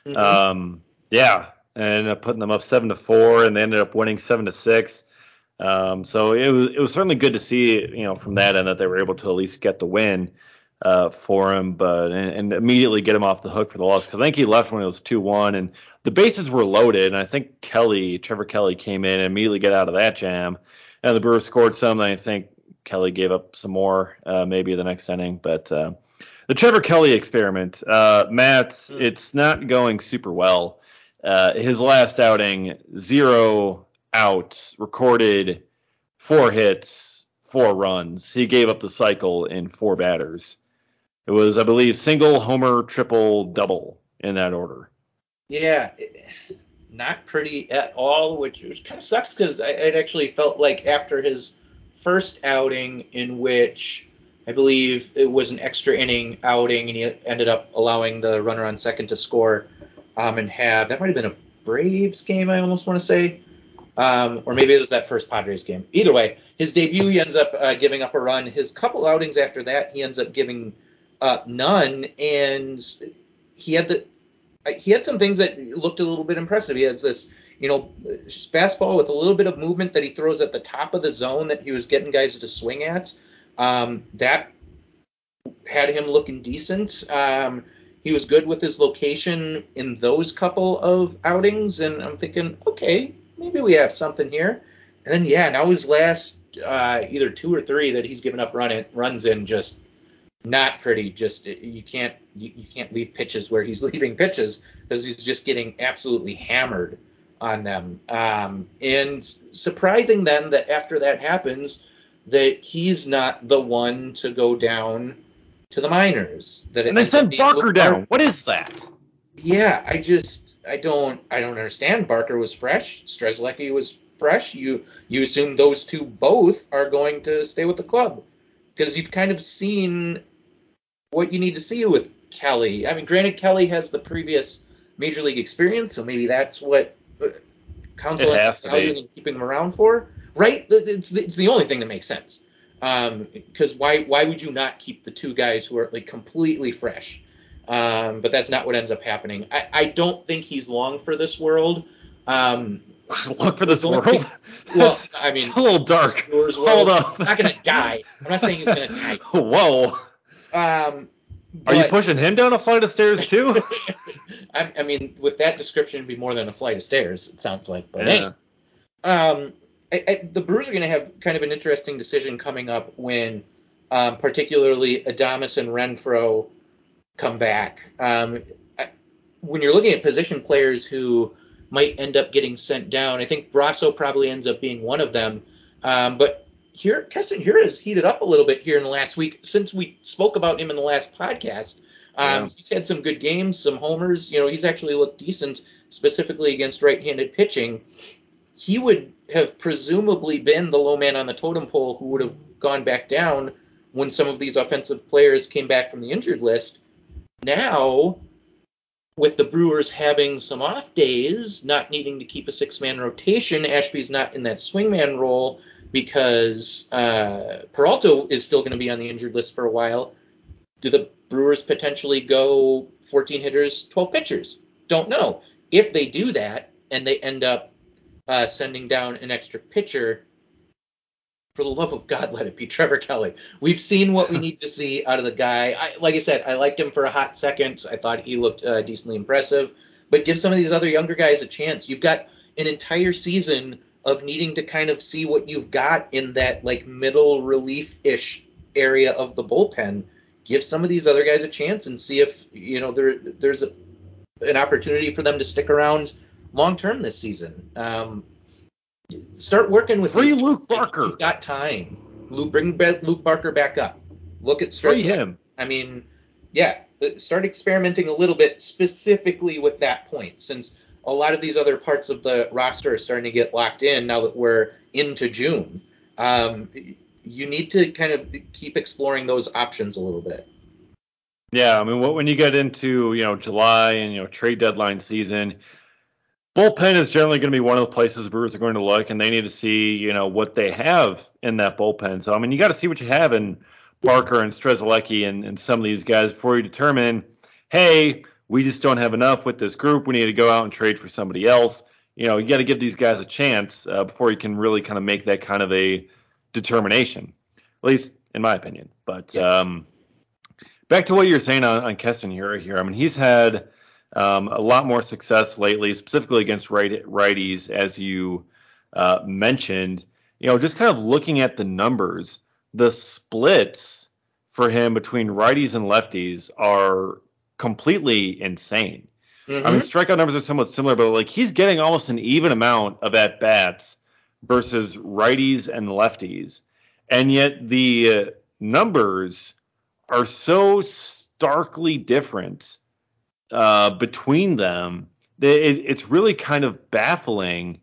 Mm-hmm. Um, yeah, and ended up putting them up seven to four, and they ended up winning seven to six. Um, so it was it was certainly good to see, you know, from that end that they were able to at least get the win uh, for him, but and, and, immediately get him off the hook for the loss because I think he left when it was two one and the bases were loaded, and I think Kelly, Trevor Kelly, came in and immediately get out of that jam, and the Brewers scored some. And I think Kelly gave up some more, uh, maybe the next inning, but. Uh, the Trevor Kelly experiment, uh, Matt, mm. it's not going super well. Uh, his last outing, zero outs, recorded four hits, four runs. He gave up the cycle in four batters. It was, I believe, single, homer, triple, double in that order. Yeah, not pretty at all, which, kind of sucks because it actually felt like after his first outing, in which I believe it was an extra inning outing, and he ended up allowing the runner on second to score um, and have that might have been a Braves game, I almost want to say um, or maybe it was that first Padres game. Either way, his debut he ends up uh, giving up a run. His couple outings after that he ends up giving up none, and he had the he had some things that looked a little bit impressive. He has this you know fastball with a little bit of movement that he throws at the top of the zone that he was getting guys to swing at. Um, that had him looking decent. Um, he was good with his location in those couple of outings, and I'm thinking, okay, maybe we have something here. And then yeah, now his last uh, either two or three that he's given up run it, runs in just not pretty. Just you can't you, you can't leave pitches where he's leaving pitches because he's just getting absolutely hammered on them. Um, and surprising then that after that happens, that he's not the one to go down to the minors. That and they sent Barker down. What is that? Yeah, I just I don't I don't understand. Barker was fresh. Strzelecki was fresh. You you assume those two both are going to stay with the club because you've kind of seen what you need to see with Kelly. I mean, granted, Kelly has the previous major league experience, so maybe that's what council Counsell has and keeping him around for, right? It's the, it's the only thing that makes sense. Because um, why why would you not keep the two guys who are like completely fresh? Um, but that's not what ends up happening. I, I don't think he's long for this world. Um, long for this world? well, I mean, it's a little dark. Hold up. not gonna die. I'm not saying he's gonna die. Whoa. Um, Are you pushing him down a flight of stairs too? I, I, mean, with that description, it'd be more than a flight of stairs. It sounds like, but yeah. hey, um, I, I, the Brewers are going to have kind of an interesting decision coming up when, um, particularly Adames and Renfroe come back. Um, when you're looking at position players who might end up getting sent down, I think Brosseau probably ends up being one of them. Um, but here, Keston Hiura has heated up a little bit here in the last week since we spoke about him in the last podcast. Um, yeah. He's had some good games, some homers. You know, he's actually looked decent, specifically against right-handed pitching. He would have presumably been the low man on the totem pole who would have gone back down when some of these offensive players came back from the injured list. Now, with the Brewers having some off days, not needing to keep a six man rotation, Ashby's not in that swingman role because uh, Peralta is still going to be on the injured list for a while. Do the Brewers potentially go 14 hitters, 12 pitchers? Don't know. If they do that and they end up uh, sending down an extra pitcher, for the love of God, let it be Trevor Kelly. We've seen what we need to see out of the guy. I, like I said, I liked him for a hot second. I thought he looked uh, decently impressive. But give some of these other younger guys a chance. You've got an entire season of needing to kind of see what you've got in that like middle relief ish area of the bullpen. Give some of these other guys a chance and see if you know there there's a, an opportunity for them to stick around long term this season. Um, start working with free Luke Barker. You've got time. Luke, bring Luke Barker back up. Look at stress. Free him. I mean, yeah, start experimenting a little bit specifically with that point since a lot of these other parts of the roster are starting to get locked in now that we're into June. Um, you need to kind of keep exploring those options a little bit. Yeah, I mean, when you get into you know July and you know trade deadline season, bullpen is generally going to be one of the places Brewers are going to look, and they need to see you know what they have in that bullpen. So I mean, you got to see what you have in Barker and Strzelecki and, and some of these guys before you determine, hey, we just don't have enough with this group. We need to go out and trade for somebody else. You know, you got to give these guys a chance uh, before you can really kind of make that kind of a determination, at least in my opinion. But yeah. um, back to what you're saying on, on Keston Hiura. Here, I mean, he's had um, a lot more success lately, specifically against right, righties, as you uh, mentioned. You know, just kind of looking at the numbers, the splits for him between righties and lefties are completely insane. Mm-hmm. I mean, mm-hmm. strikeout numbers are somewhat similar, but like he's getting almost an even amount of at bats versus righties and lefties, and yet the uh, numbers are so starkly different uh, between them that it, it's really kind of baffling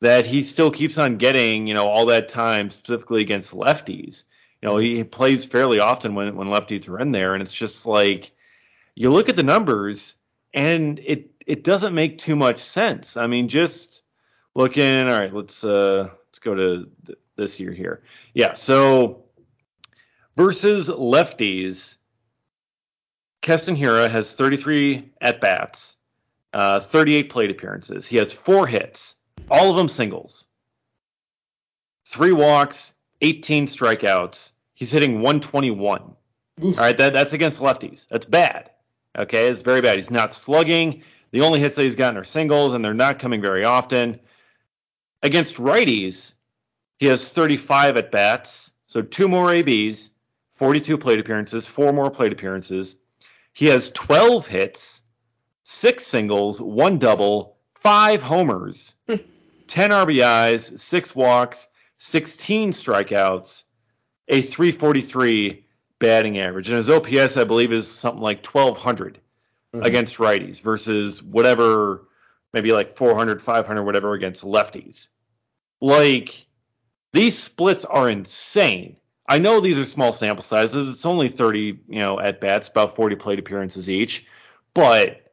that he still keeps on getting, you know, all that time specifically against lefties. You know, he plays fairly often when when lefties are in there, and it's just like you look at the numbers and it it doesn't make too much sense. I mean, just looking. All right, let's uh let's go to th- this year here. Yeah, so versus lefties, Keston Hiura has 33 at bats, uh, 38 plate appearances. He has four hits, all of them singles, three walks, 18 strikeouts. He's hitting 121. Oof. All right, that, that's against lefties. That's bad. Okay, it's very bad. He's not slugging. The only hits that he's gotten are singles, and they're not coming very often. Against righties, he has 35 at bats, so two more ABs, 42 plate appearances, four more plate appearances. He has 12 hits, six singles, one double, five homers, 10 RBIs, six walks, 16 strikeouts, a 343 batting average, and his OPS I believe is something like 1200 mm-hmm. against righties versus whatever maybe like 400, 500, whatever against lefties. Like these splits are insane. I know these are small sample sizes. It's only 30, you know, at bats, about 40 plate appearances each. But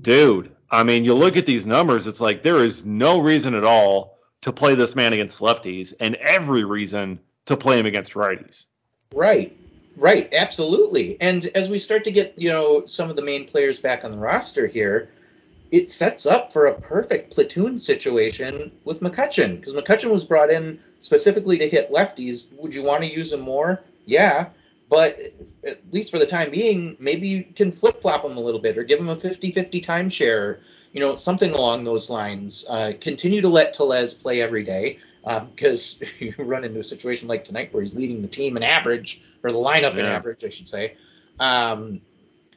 dude, I mean, you look at these numbers, it's like there is no reason at all to play this man against lefties and every reason to play him against righties. Right. Right, absolutely. And as we start to get, you know, some of the main players back on the roster here, it sets up for a perfect platoon situation with McCutchen because McCutchen was brought in specifically to hit lefties. Would you want to use him more? Yeah, but at least for the time being, maybe you can flip flop him a little bit or give him a 50-50 timeshare, you know, something along those lines. Uh, continue to let Tellez play every day because um, you run into a situation like tonight where he's leading the team in average or the lineup yeah. in average, I should say. Um,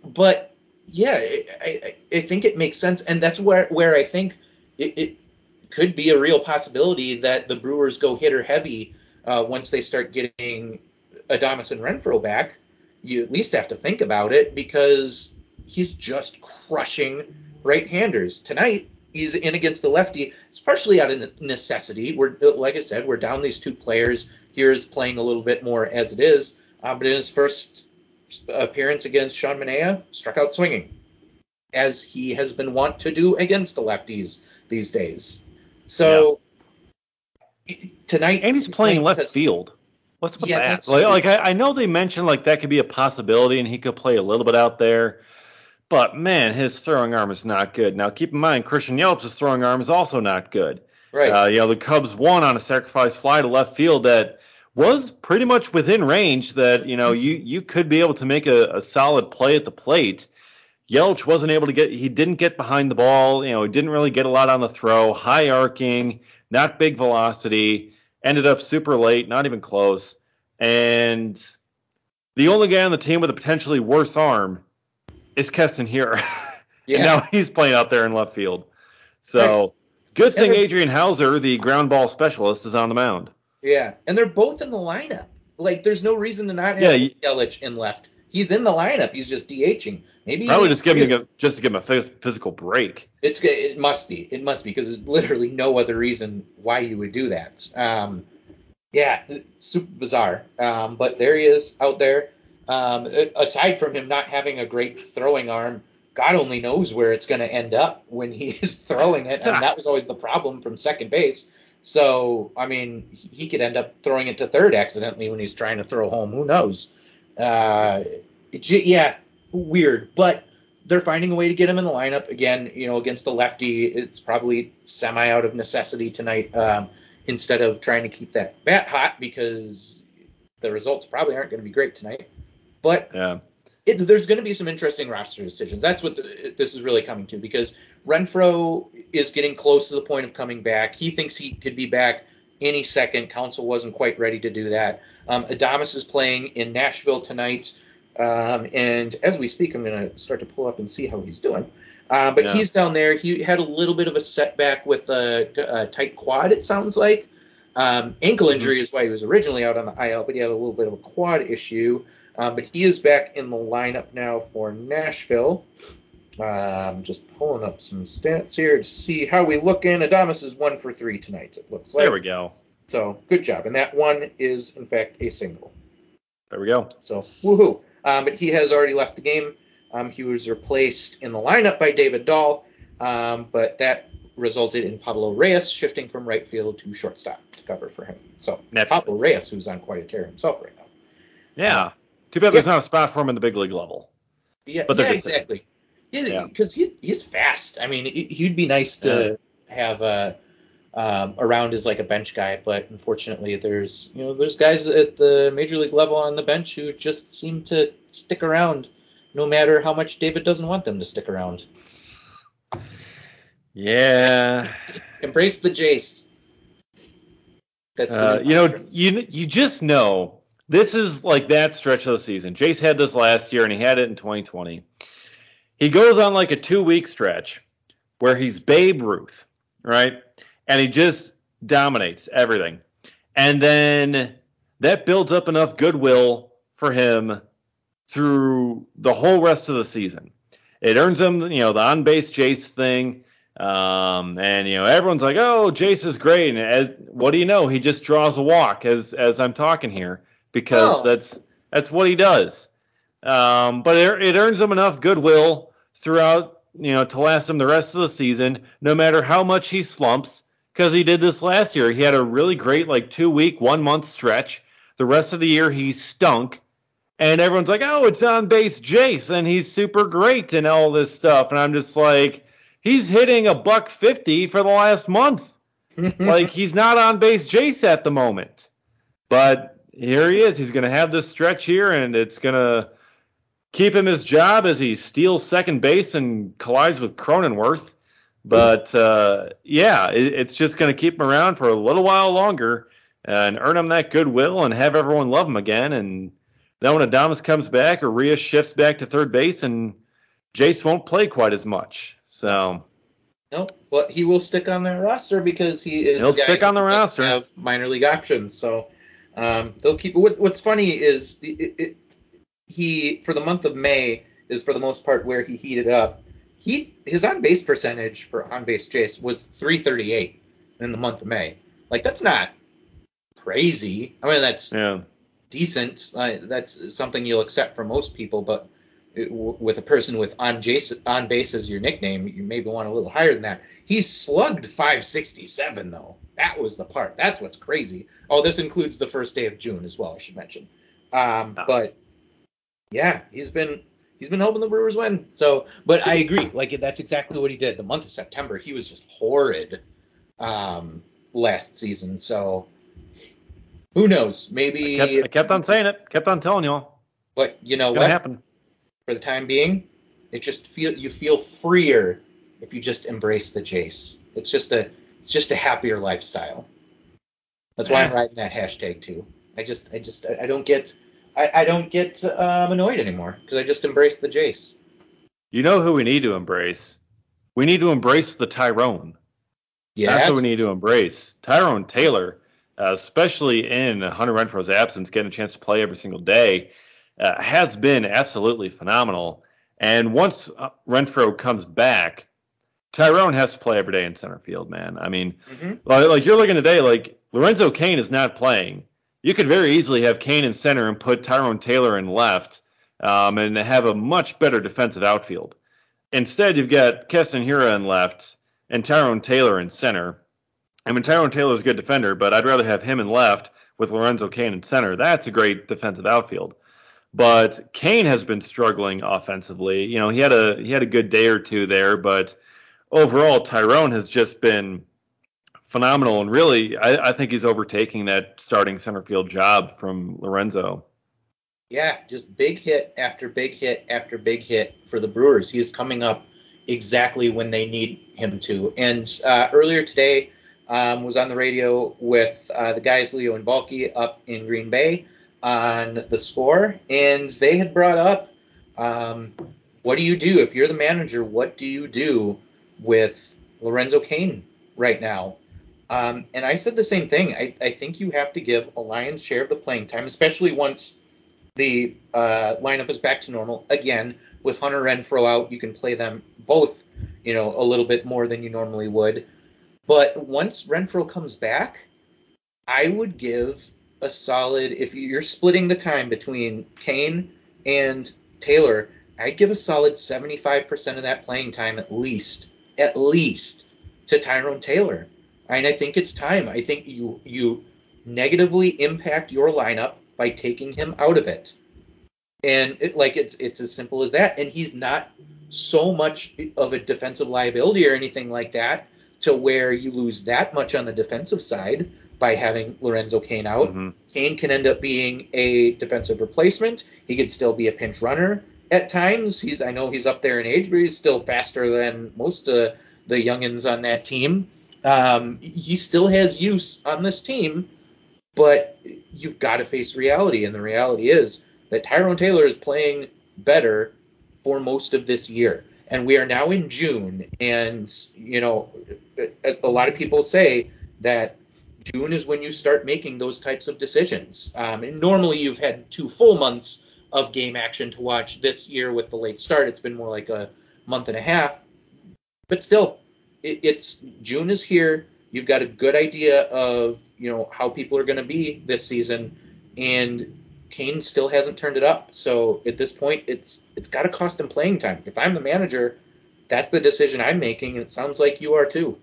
but yeah, I, I, I, think it makes sense, and that's where where I think it, it, could be a real possibility that the Brewers go hitter heavy uh, once they start getting Adames and Renfroe back. You at least have to think about it because he's just crushing right-handers tonight he's in against the lefty. It's partially out of necessity. We're like I said, we're down these two players. Hiura's playing a little bit more as it is, uh, but in his first appearance against Sean Manaea, struck out swinging, as he has been wont to do against the lefties these days. So yeah. tonight, and he's playing left field. What's up with Yeah, that? Like, like I, I know they mentioned like that could be a possibility and he could play a little bit out there, but man, his throwing arm is not good. Now keep in mind Christian Yelich's throwing arm is also not good. Right. Uh, you know the Cubs won on a sacrifice fly to left field that was pretty much within range that you know you you could be able to make a, a solid play at the plate. Yelich wasn't able to get he didn't get behind the ball, you know, he didn't really get a lot on the throw, high arcing, not big velocity, ended up super late, not even close. And the only guy on the team with a potentially worse arm is Keston Hiura. yeah. and now he's playing out there in left field. So good thing Adrian Houser, the ground ball specialist, is on the mound. yeah. And they're both in the lineup. Like, there's no reason to not have Yeah, Yelich in left. He's in the lineup. He's just DHing. Maybe Probably just give him a, just to give him a physical break. It's it must be it must be because there's literally no other reason why you would do that. Um, yeah, super bizarre. Um, but there he is out there. Um, aside from him not having a great throwing arm, God only knows where it's going to end up when he is throwing it, and that was always the problem from second base. So I mean, he could end up throwing it to third accidentally when he's trying to throw home. Who knows? Uh, it yeah, weird, but they're finding a way to get him in the lineup again. You know, against the lefty, it's probably semi out of necessity tonight um, instead of trying to keep that bat hot because the results probably aren't going to be great tonight. But Yeah. it, there's going to be some interesting roster decisions. That's what the, this is really coming to because Renfroe is getting close to the point of coming back. He thinks he could be back any second. Counsell wasn't quite ready to do that. Um, Adames is playing in Nashville tonight. Um, and as we speak, I'm going to start to pull up and see how he's doing. Uh, but Yeah. he's down there. He had a little bit of a setback with a, a tight quad, it sounds like. Um, ankle injury is why he was originally out on the IL, but he had a little bit of a quad issue. Um, but he is back in the lineup now for Nashville. Um, just pulling up some stats here to see how we look in. Adames is one for three tonight, it looks like. There we go. So good job. And that one is, in fact, a single. There we go. So woohoo. Um, but he has already left the game. Um, he was replaced in the lineup by David Dahl, um, but that resulted in Pablo Reyes shifting from right field to shortstop to cover for him. So Naturally. Pablo Reyes, who's on quite a tear himself right now. Yeah. Too bad there's not a spot for him in the big league level. Yeah, But yeah exactly. Yeah. Yeah, because he's he's fast. I mean, he- he'd be nice to have uh, um, around as like a bench guy, but unfortunately, there's you know there's guys at the major league level on the bench who just seem to stick around, no matter how much David doesn't want them to stick around. Yeah. Embrace the Jace. That's the Uh, you know, you you just know this is like that stretch of the season. Jace had this last year and he had it in 2020. He goes on like a two week stretch where he's Babe Ruth, right? And he just dominates everything. And then that builds up enough goodwill for him through the whole rest of the season. It earns him, you know, the on base Jace thing. Um, and you know, everyone's like, "Oh, Jace is great." And as what do you know? He just draws a walk as as I'm talking here because Oh. that's that's what he does. Um, but it, it earns him enough goodwill throughout, you know, to last him the rest of the season, no matter how much he slumps. Because he did this last year. He had a really great like two week, one month stretch. The rest of the year he stunk. And everyone's like, oh, it's on base Jace, and he's super great and all this stuff. And I'm just like, he's hitting a buck fifty for the last month. like he's not on base Jace at the moment. But here he is. He's gonna have this stretch here, and it's gonna keep him his job as he steals second base and collides with Cronenworth. But uh, yeah, it, it's just gonna keep him around for a little while longer and earn him that goodwill and have everyone love him again. And then when Adames comes back, Urias shifts back to third base, and Jace won't play quite as much. So No, but he will stick on their roster because he is. He'll the guy stick on the roster. Have minor league options, so um, they'll keep. What, what's funny is it, it, he for the month of May is for the most part where he heated up. He his on base percentage for on base Jace was 338 in the month of May. Like that's not crazy. I mean that's yeah, decent. Uh, that's something you'll accept from most people, but with a person with on, Jason, on base as your nickname, you maybe want a little higher than that. He slugged 567 though. That was the part. That's what's crazy. Oh, this includes the first day of June as well. I should mention. Um, Oh. But yeah, he's been he's been helping the Brewers win. So, but I agree. Like that's exactly what he did. The month of September, he was just horrid um, last season. So who knows? I Maybe. kept, I kept on saying it, kept on telling y'all. but you know what? happen. For the time being, it just feel you feel freer if you just embrace the Jace. It's just a it's just a happier lifestyle. That's why I'm writing that hashtag too. I just I just I, I don't get I, I don't get um, annoyed anymore because I just embrace the Jace. You know who we need to embrace? We need to embrace the Tyrone. Yeah. That's what we need to embrace. Tyrone Taylor, uh, especially in Hunter Renfroe's absence, getting a chance to play every single day, uh, has been absolutely phenomenal. And once uh, Renfroe comes back, Tyrone has to play every day in center field, man. I mean, hmm like, like you're looking today, like Lorenzo Cain is not playing. You could very easily have Cain in center and put Tyrone Taylor in left, um, and have a much better defensive outfield. Instead, you've got Keston Hiura in left and Tyrone Taylor in center. I mean, Tyrone Taylor's a good defender, but I'd rather have him in left with Lorenzo Cain in center. That's a great defensive outfield. But Cain has been struggling offensively. You know, he had a he had a good day or two there, but overall Tyrone has just been phenomenal and really I, I think he's overtaking that starting center field job from Lorenzo. Yeah, just big hit after big hit after big hit for the Brewers. He is coming up exactly when they need him to. And uh, earlier today, um, was on the radio with uh, the guys Leo and Balky up in Green Bay on the score, and they had brought up, um, what do you do if you're the manager? What do you do with Lorenzo Cain right now? Um, and I said the same thing. I, I think you have to give a lion's share of the playing time, especially once the uh, lineup is back to normal. Again, with Hunter Renfroe out, you can play them both, you know, a little bit more than you normally would. But once Renfroe comes back, I would give a solid. If you're splitting the time between Cain and Taylor, I'd give a solid 75% of that playing time at least, at least, to Tyrone Taylor. And I think it's time. I think you you negatively impact your lineup by taking him out of it. And it, like it's it's as simple as that. And he's not so much of a defensive liability or anything like that to where you lose that much on the defensive side by having Lorenzo Cain out. Mhm. Cain can end up being a defensive replacement. He could still be a pinch runner at times. He's I know he's up there in age, but he's still faster than most of the youngins on that team. Um, he still has use on this team, but you've got to face reality, and the reality is that Tyrone Taylor is playing better for most of this year. And we are now in June, and you know, a, a lot of people say that June is when you start making those types of decisions. Um, and normally you've had two full months of game action to watch. This year with the late start, it's been more like a month and a half. But still, it, it's June is here. You've got a good idea of you know how people are going to be this season, and Cain still hasn't turned it up. So at this point, it's it's got to cost him playing time. If I'm the manager, that's the decision I'm making, and it sounds like you are too.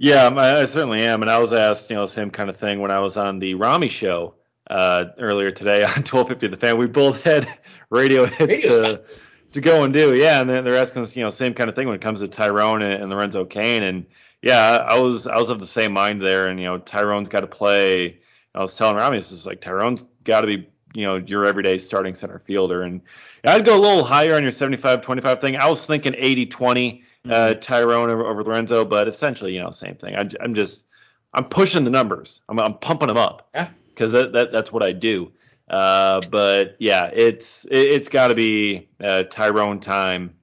Yeah, I certainly am. And I was asked, you know, the same kind of thing when I was on the Rami show uh, earlier today on 1250 The Fan. We both had radio hits Radio to, spots. to go and do. Yeah, and then they're asking us, you know, same kind of thing when it comes to Tyrone and, and Lorenzo Cain. And yeah, I was I was of the same mind there. And you know, Tyrone's got to play. I was telling Rami, it's just like Tyrone's got to be, you know, your everyday starting center fielder. And I'd go a little higher on your 75-25 thing. I was thinking 80-20 uh, Tyrone over, over Lorenzo, but essentially, you know, same thing. I, I'm just I'm pushing the numbers. I'm, I'm pumping them up Yeah. because that, that that's what I do. Uh, but yeah, it's it, it's got to be uh, Tyrone time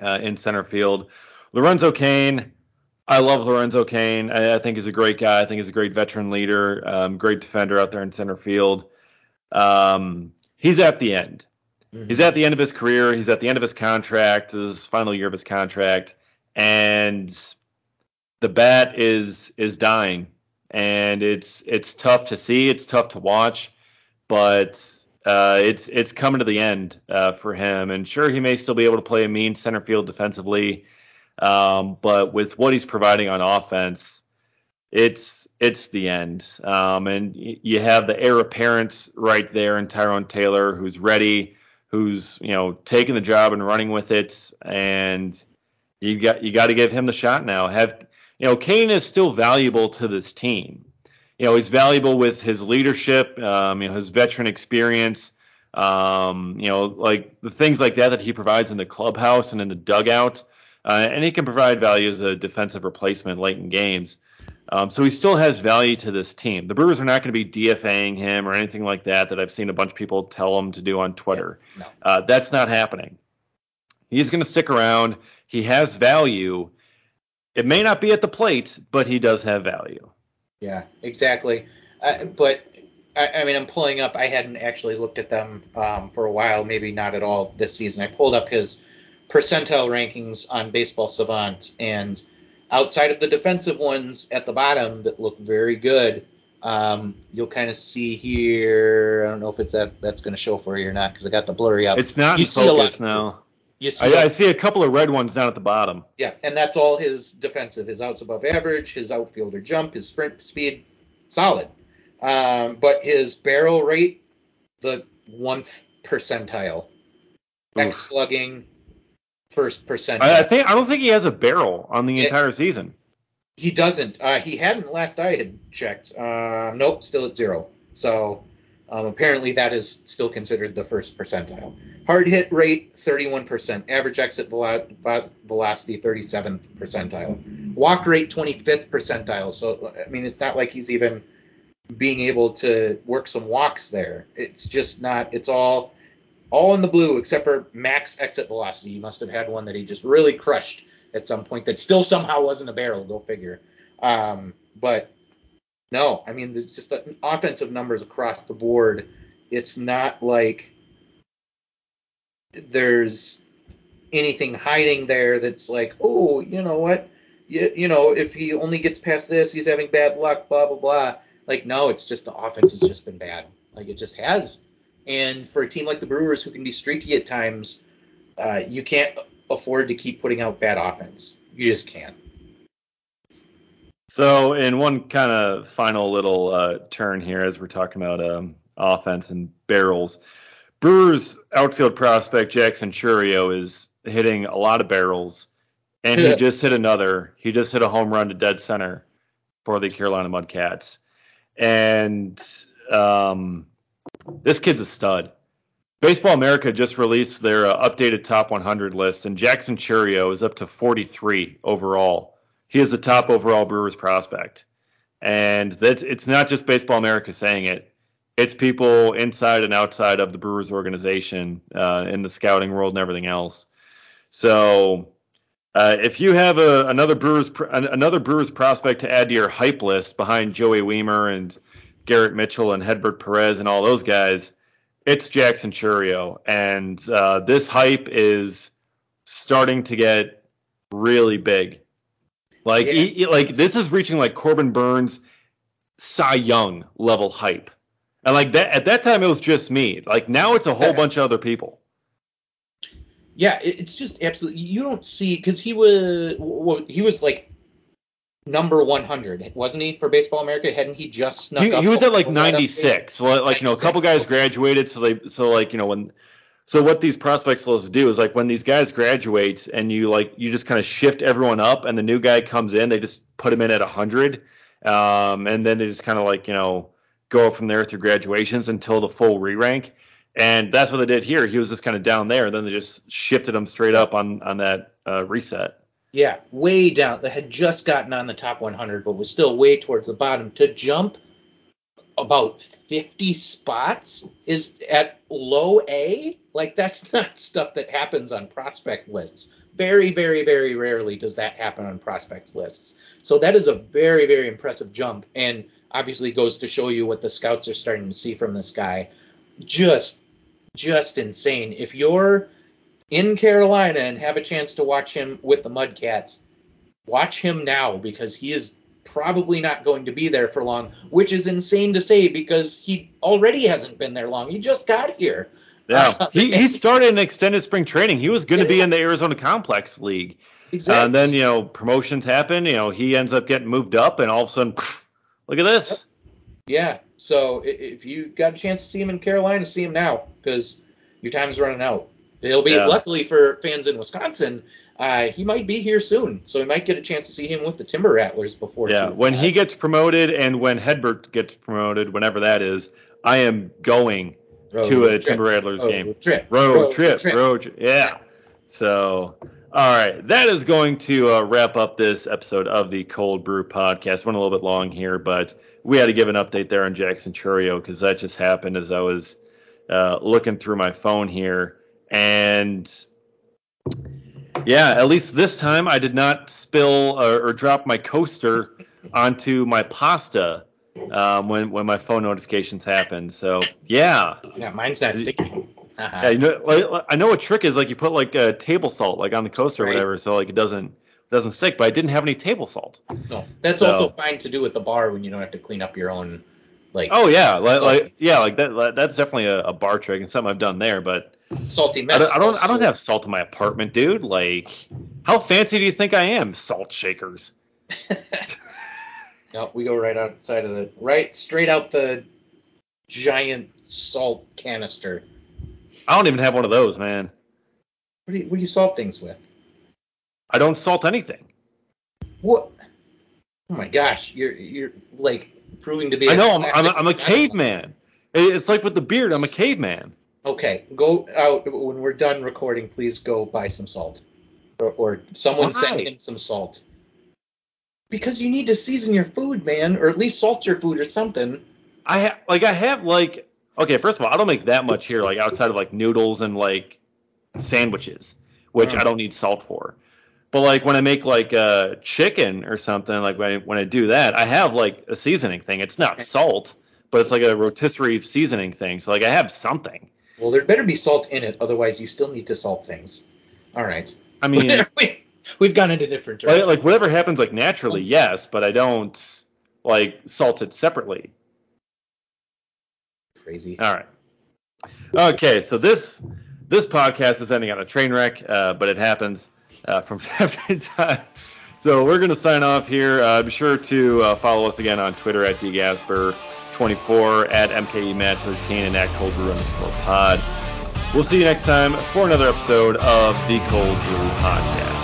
uh, in center field. Lorenzo Cain, I love Lorenzo Cain. I, I think he's a great guy. I think he's a great veteran leader, um, great defender out there in center field. Um, he's at the end. Mhm. He's at the end of his career. He's at the end of his contract, his final year of his contract, and the bat is is dying. And it's it's tough to see. It's tough to watch, but uh, it's it's coming to the end uh, for him. And sure, he may still be able to play a mean center field defensively, um, but with what he's providing on offense, it's it's the end. Um, and you have the heir apparent right there in Tyrone Taylor, who's ready, who's you know taking the job and running with it, and you got you got to give him the shot now. Have you know Cain is still valuable to this team. You know he's valuable with his leadership, um, you know his veteran experience, um, you know like the things like that that he provides in the clubhouse and in the dugout, uh, and he can provide value as a defensive replacement late in games. Um, so he still has value to this team. The Brewers are not going to be DFAing him or anything like that that I've seen a bunch of people tell him to do on Twitter. No. Uh, that's not happening. He's going to stick around. He has value. It may not be at the plate, but he does have value. Yeah, exactly. Uh, but I, I, mean, I'm pulling up. I hadn't actually looked at them um, for a while, maybe not at all this season. I pulled up his percentile rankings on Baseball Savant, and outside of the defensive ones at the bottom that look very good, um, you'll kind of see here. I don't know if it's that that's going to show for you or not because I got the blurry up. It's not you in focus now. You see I, I, see a couple of red ones down at the bottom. Yeah, and that's all his defensive. His outs above average, his outfielder jump, his sprint speed, solid. Um, but his barrel rate, the one percentile. X slugging, first percentile. I, I, think I don't think he has a barrel on the it, entire season. He doesn't. Uh, he hadn't last I had checked. Uh, nope, still at zero. So um, apparently that is still considered the first percentile. Hard hit rate 31%, average exit velocity 37th percentile, walk rate 25th percentile. So I mean, it's not like he's even being able to work some walks there. It's just not. It's all all in the blue except for max exit velocity. He must have had one that he just really crushed at some point that still somehow wasn't a barrel. Go figure. Um, but no, I mean, it's just the offensive numbers across the board. It's not like there's anything hiding there that's like, oh, you know what? You, you know, if he only gets past this, he's having bad luck, blah, blah, blah. Like, no, it's just the offense has just been bad. Like, it just has. And for a team like the Brewers, who can be streaky at times, uh, you can't afford to keep putting out bad offense. You just can't. So, in one kind of final little uh, turn here, as we're talking about um, offense and barrels, Brewers outfield prospect Jackson Chourio is hitting a lot of barrels, and he just hit another. He just hit a home run to dead center for the Carolina Mudcats, and um, this kid's a stud. Baseball America just released their uh, updated top 100 list, and Jackson Chourio is up to 43 overall. He is the top overall Brewers prospect, and that's it's not just Baseball America saying it. It's people inside and outside of the Brewers organization, uh, in the scouting world and everything else. So, uh, if you have a, another Brewers another Brewers prospect to add to your hype list behind Joey Wiemer and Garrett Mitchell and Hedbert Perez and all those guys, it's Jackson Chourio. And uh, this hype is starting to get really big. Like, yeah. he, like this is reaching like Corbin Burnes, Cy Young level hype. And like that at that time it was just me. Like now it's a whole bunch of other people. Yeah, it's just absolutely. You don't see because he was well, he was like number 100, wasn't he, for Baseball America? Hadn't he just snuck he, up? He was at like 96. So like 96. you know, a couple guys graduated, so they so like you know when so what these prospects lists do is like when these guys graduate and you like you just kind of shift everyone up and the new guy comes in, they just put him in at 100, um, and then they just kind of like you know go from there through graduations until the full re-rank. And that's what they did here. He was just kind of down there, and then they just shifted him straight up on on that uh, reset. Yeah, way down. That had just gotten on the top 100, but was still way towards the bottom. To jump about 50 spots is at low A. Like that's not stuff that happens on prospect lists. Very, very, very rarely does that happen on prospects lists. So that is a very, very impressive jump, and obviously goes to show you what the scouts are starting to see from this guy. Just, just insane. If you're in Carolina and have a chance to watch him with the Mudcats, watch him now because he is probably not going to be there for long, which is insane to say because he already hasn't been there long. He just got here. Yeah, uh, he, he started an extended spring training. He was going to be in the Arizona Complex League. Exactly. Uh, and then, you know, promotions happen. You know, he ends up getting moved up, and all of a sudden, pff, look at this. Yeah. So if you got a chance to see him in Carolina, see him now because your time is running out. It'll be yeah. luckily for fans in Wisconsin. Uh, he might be here soon, so we might get a chance to see him with the Timber Rattlers before. Yeah, when he gets promoted and when Hedbert gets promoted, whenever that is, I am going road to a trip. Timber Rattlers road game. Trip. Road, road trip. trip. Road trip. Yeah. So, all right, that is going to uh, wrap up this episode of the Cold Brew Podcast. Went a little bit long here, but we had to give an update there on Jackson Chourio because that just happened as I was uh, looking through my phone here, and yeah, at least this time I did not spill or, or drop my coaster onto my pasta um, when when my phone notifications happen. So yeah. Yeah, mine's not sticky. yeah, you know, like, I know a trick is like you put like a table salt like on the coaster right. or whatever, so like it doesn't doesn't stick. But I didn't have any table salt. No, that's so, also fine to do at the bar when you don't have to clean up your own like. Oh yeah, like, like yeah, like that. That's definitely a, a bar trick and something I've done there, but salty mess. I don't, I don't, I don't have salt in my apartment, dude. Like, how fancy do you think I am? Salt shakers. no, we go right outside of the right, straight out the giant salt canister. I don't even have one of those, man. What do you, what do you salt things with? I don't salt anything. What? Oh my gosh, you're you're like proving to be. I know. I'm, I'm, a, I'm a caveman. It's like with the beard. I'm a caveman. Okay, go out when we're done recording. Please go buy some salt, or, or someone Why? send him some salt. Because you need to season your food, man, or at least salt your food or something. I ha- like I have like okay. First of all, I don't make that much here, like outside of like noodles and like sandwiches, which I don't need salt for. But like when I make like uh, chicken or something, like when I, when I do that, I have like a seasoning thing. It's not salt, but it's like a rotisserie seasoning thing. So like I have something. Well, there better be salt in it, otherwise you still need to salt things. All right. I mean, we've gone into different directions. Like, like whatever happens, like naturally, yes, but I don't like salt it separately. Crazy. All right. Okay, so this this podcast is ending on a train wreck, uh, but it happens uh, from time to time. So we're going to sign off here. Uh, be sure to uh, follow us again on Twitter at dgasper. 24 at MKE Matt 13 and at Cold Brew underscore pod. We'll see you next time for another episode of the Cold Brew Podcast.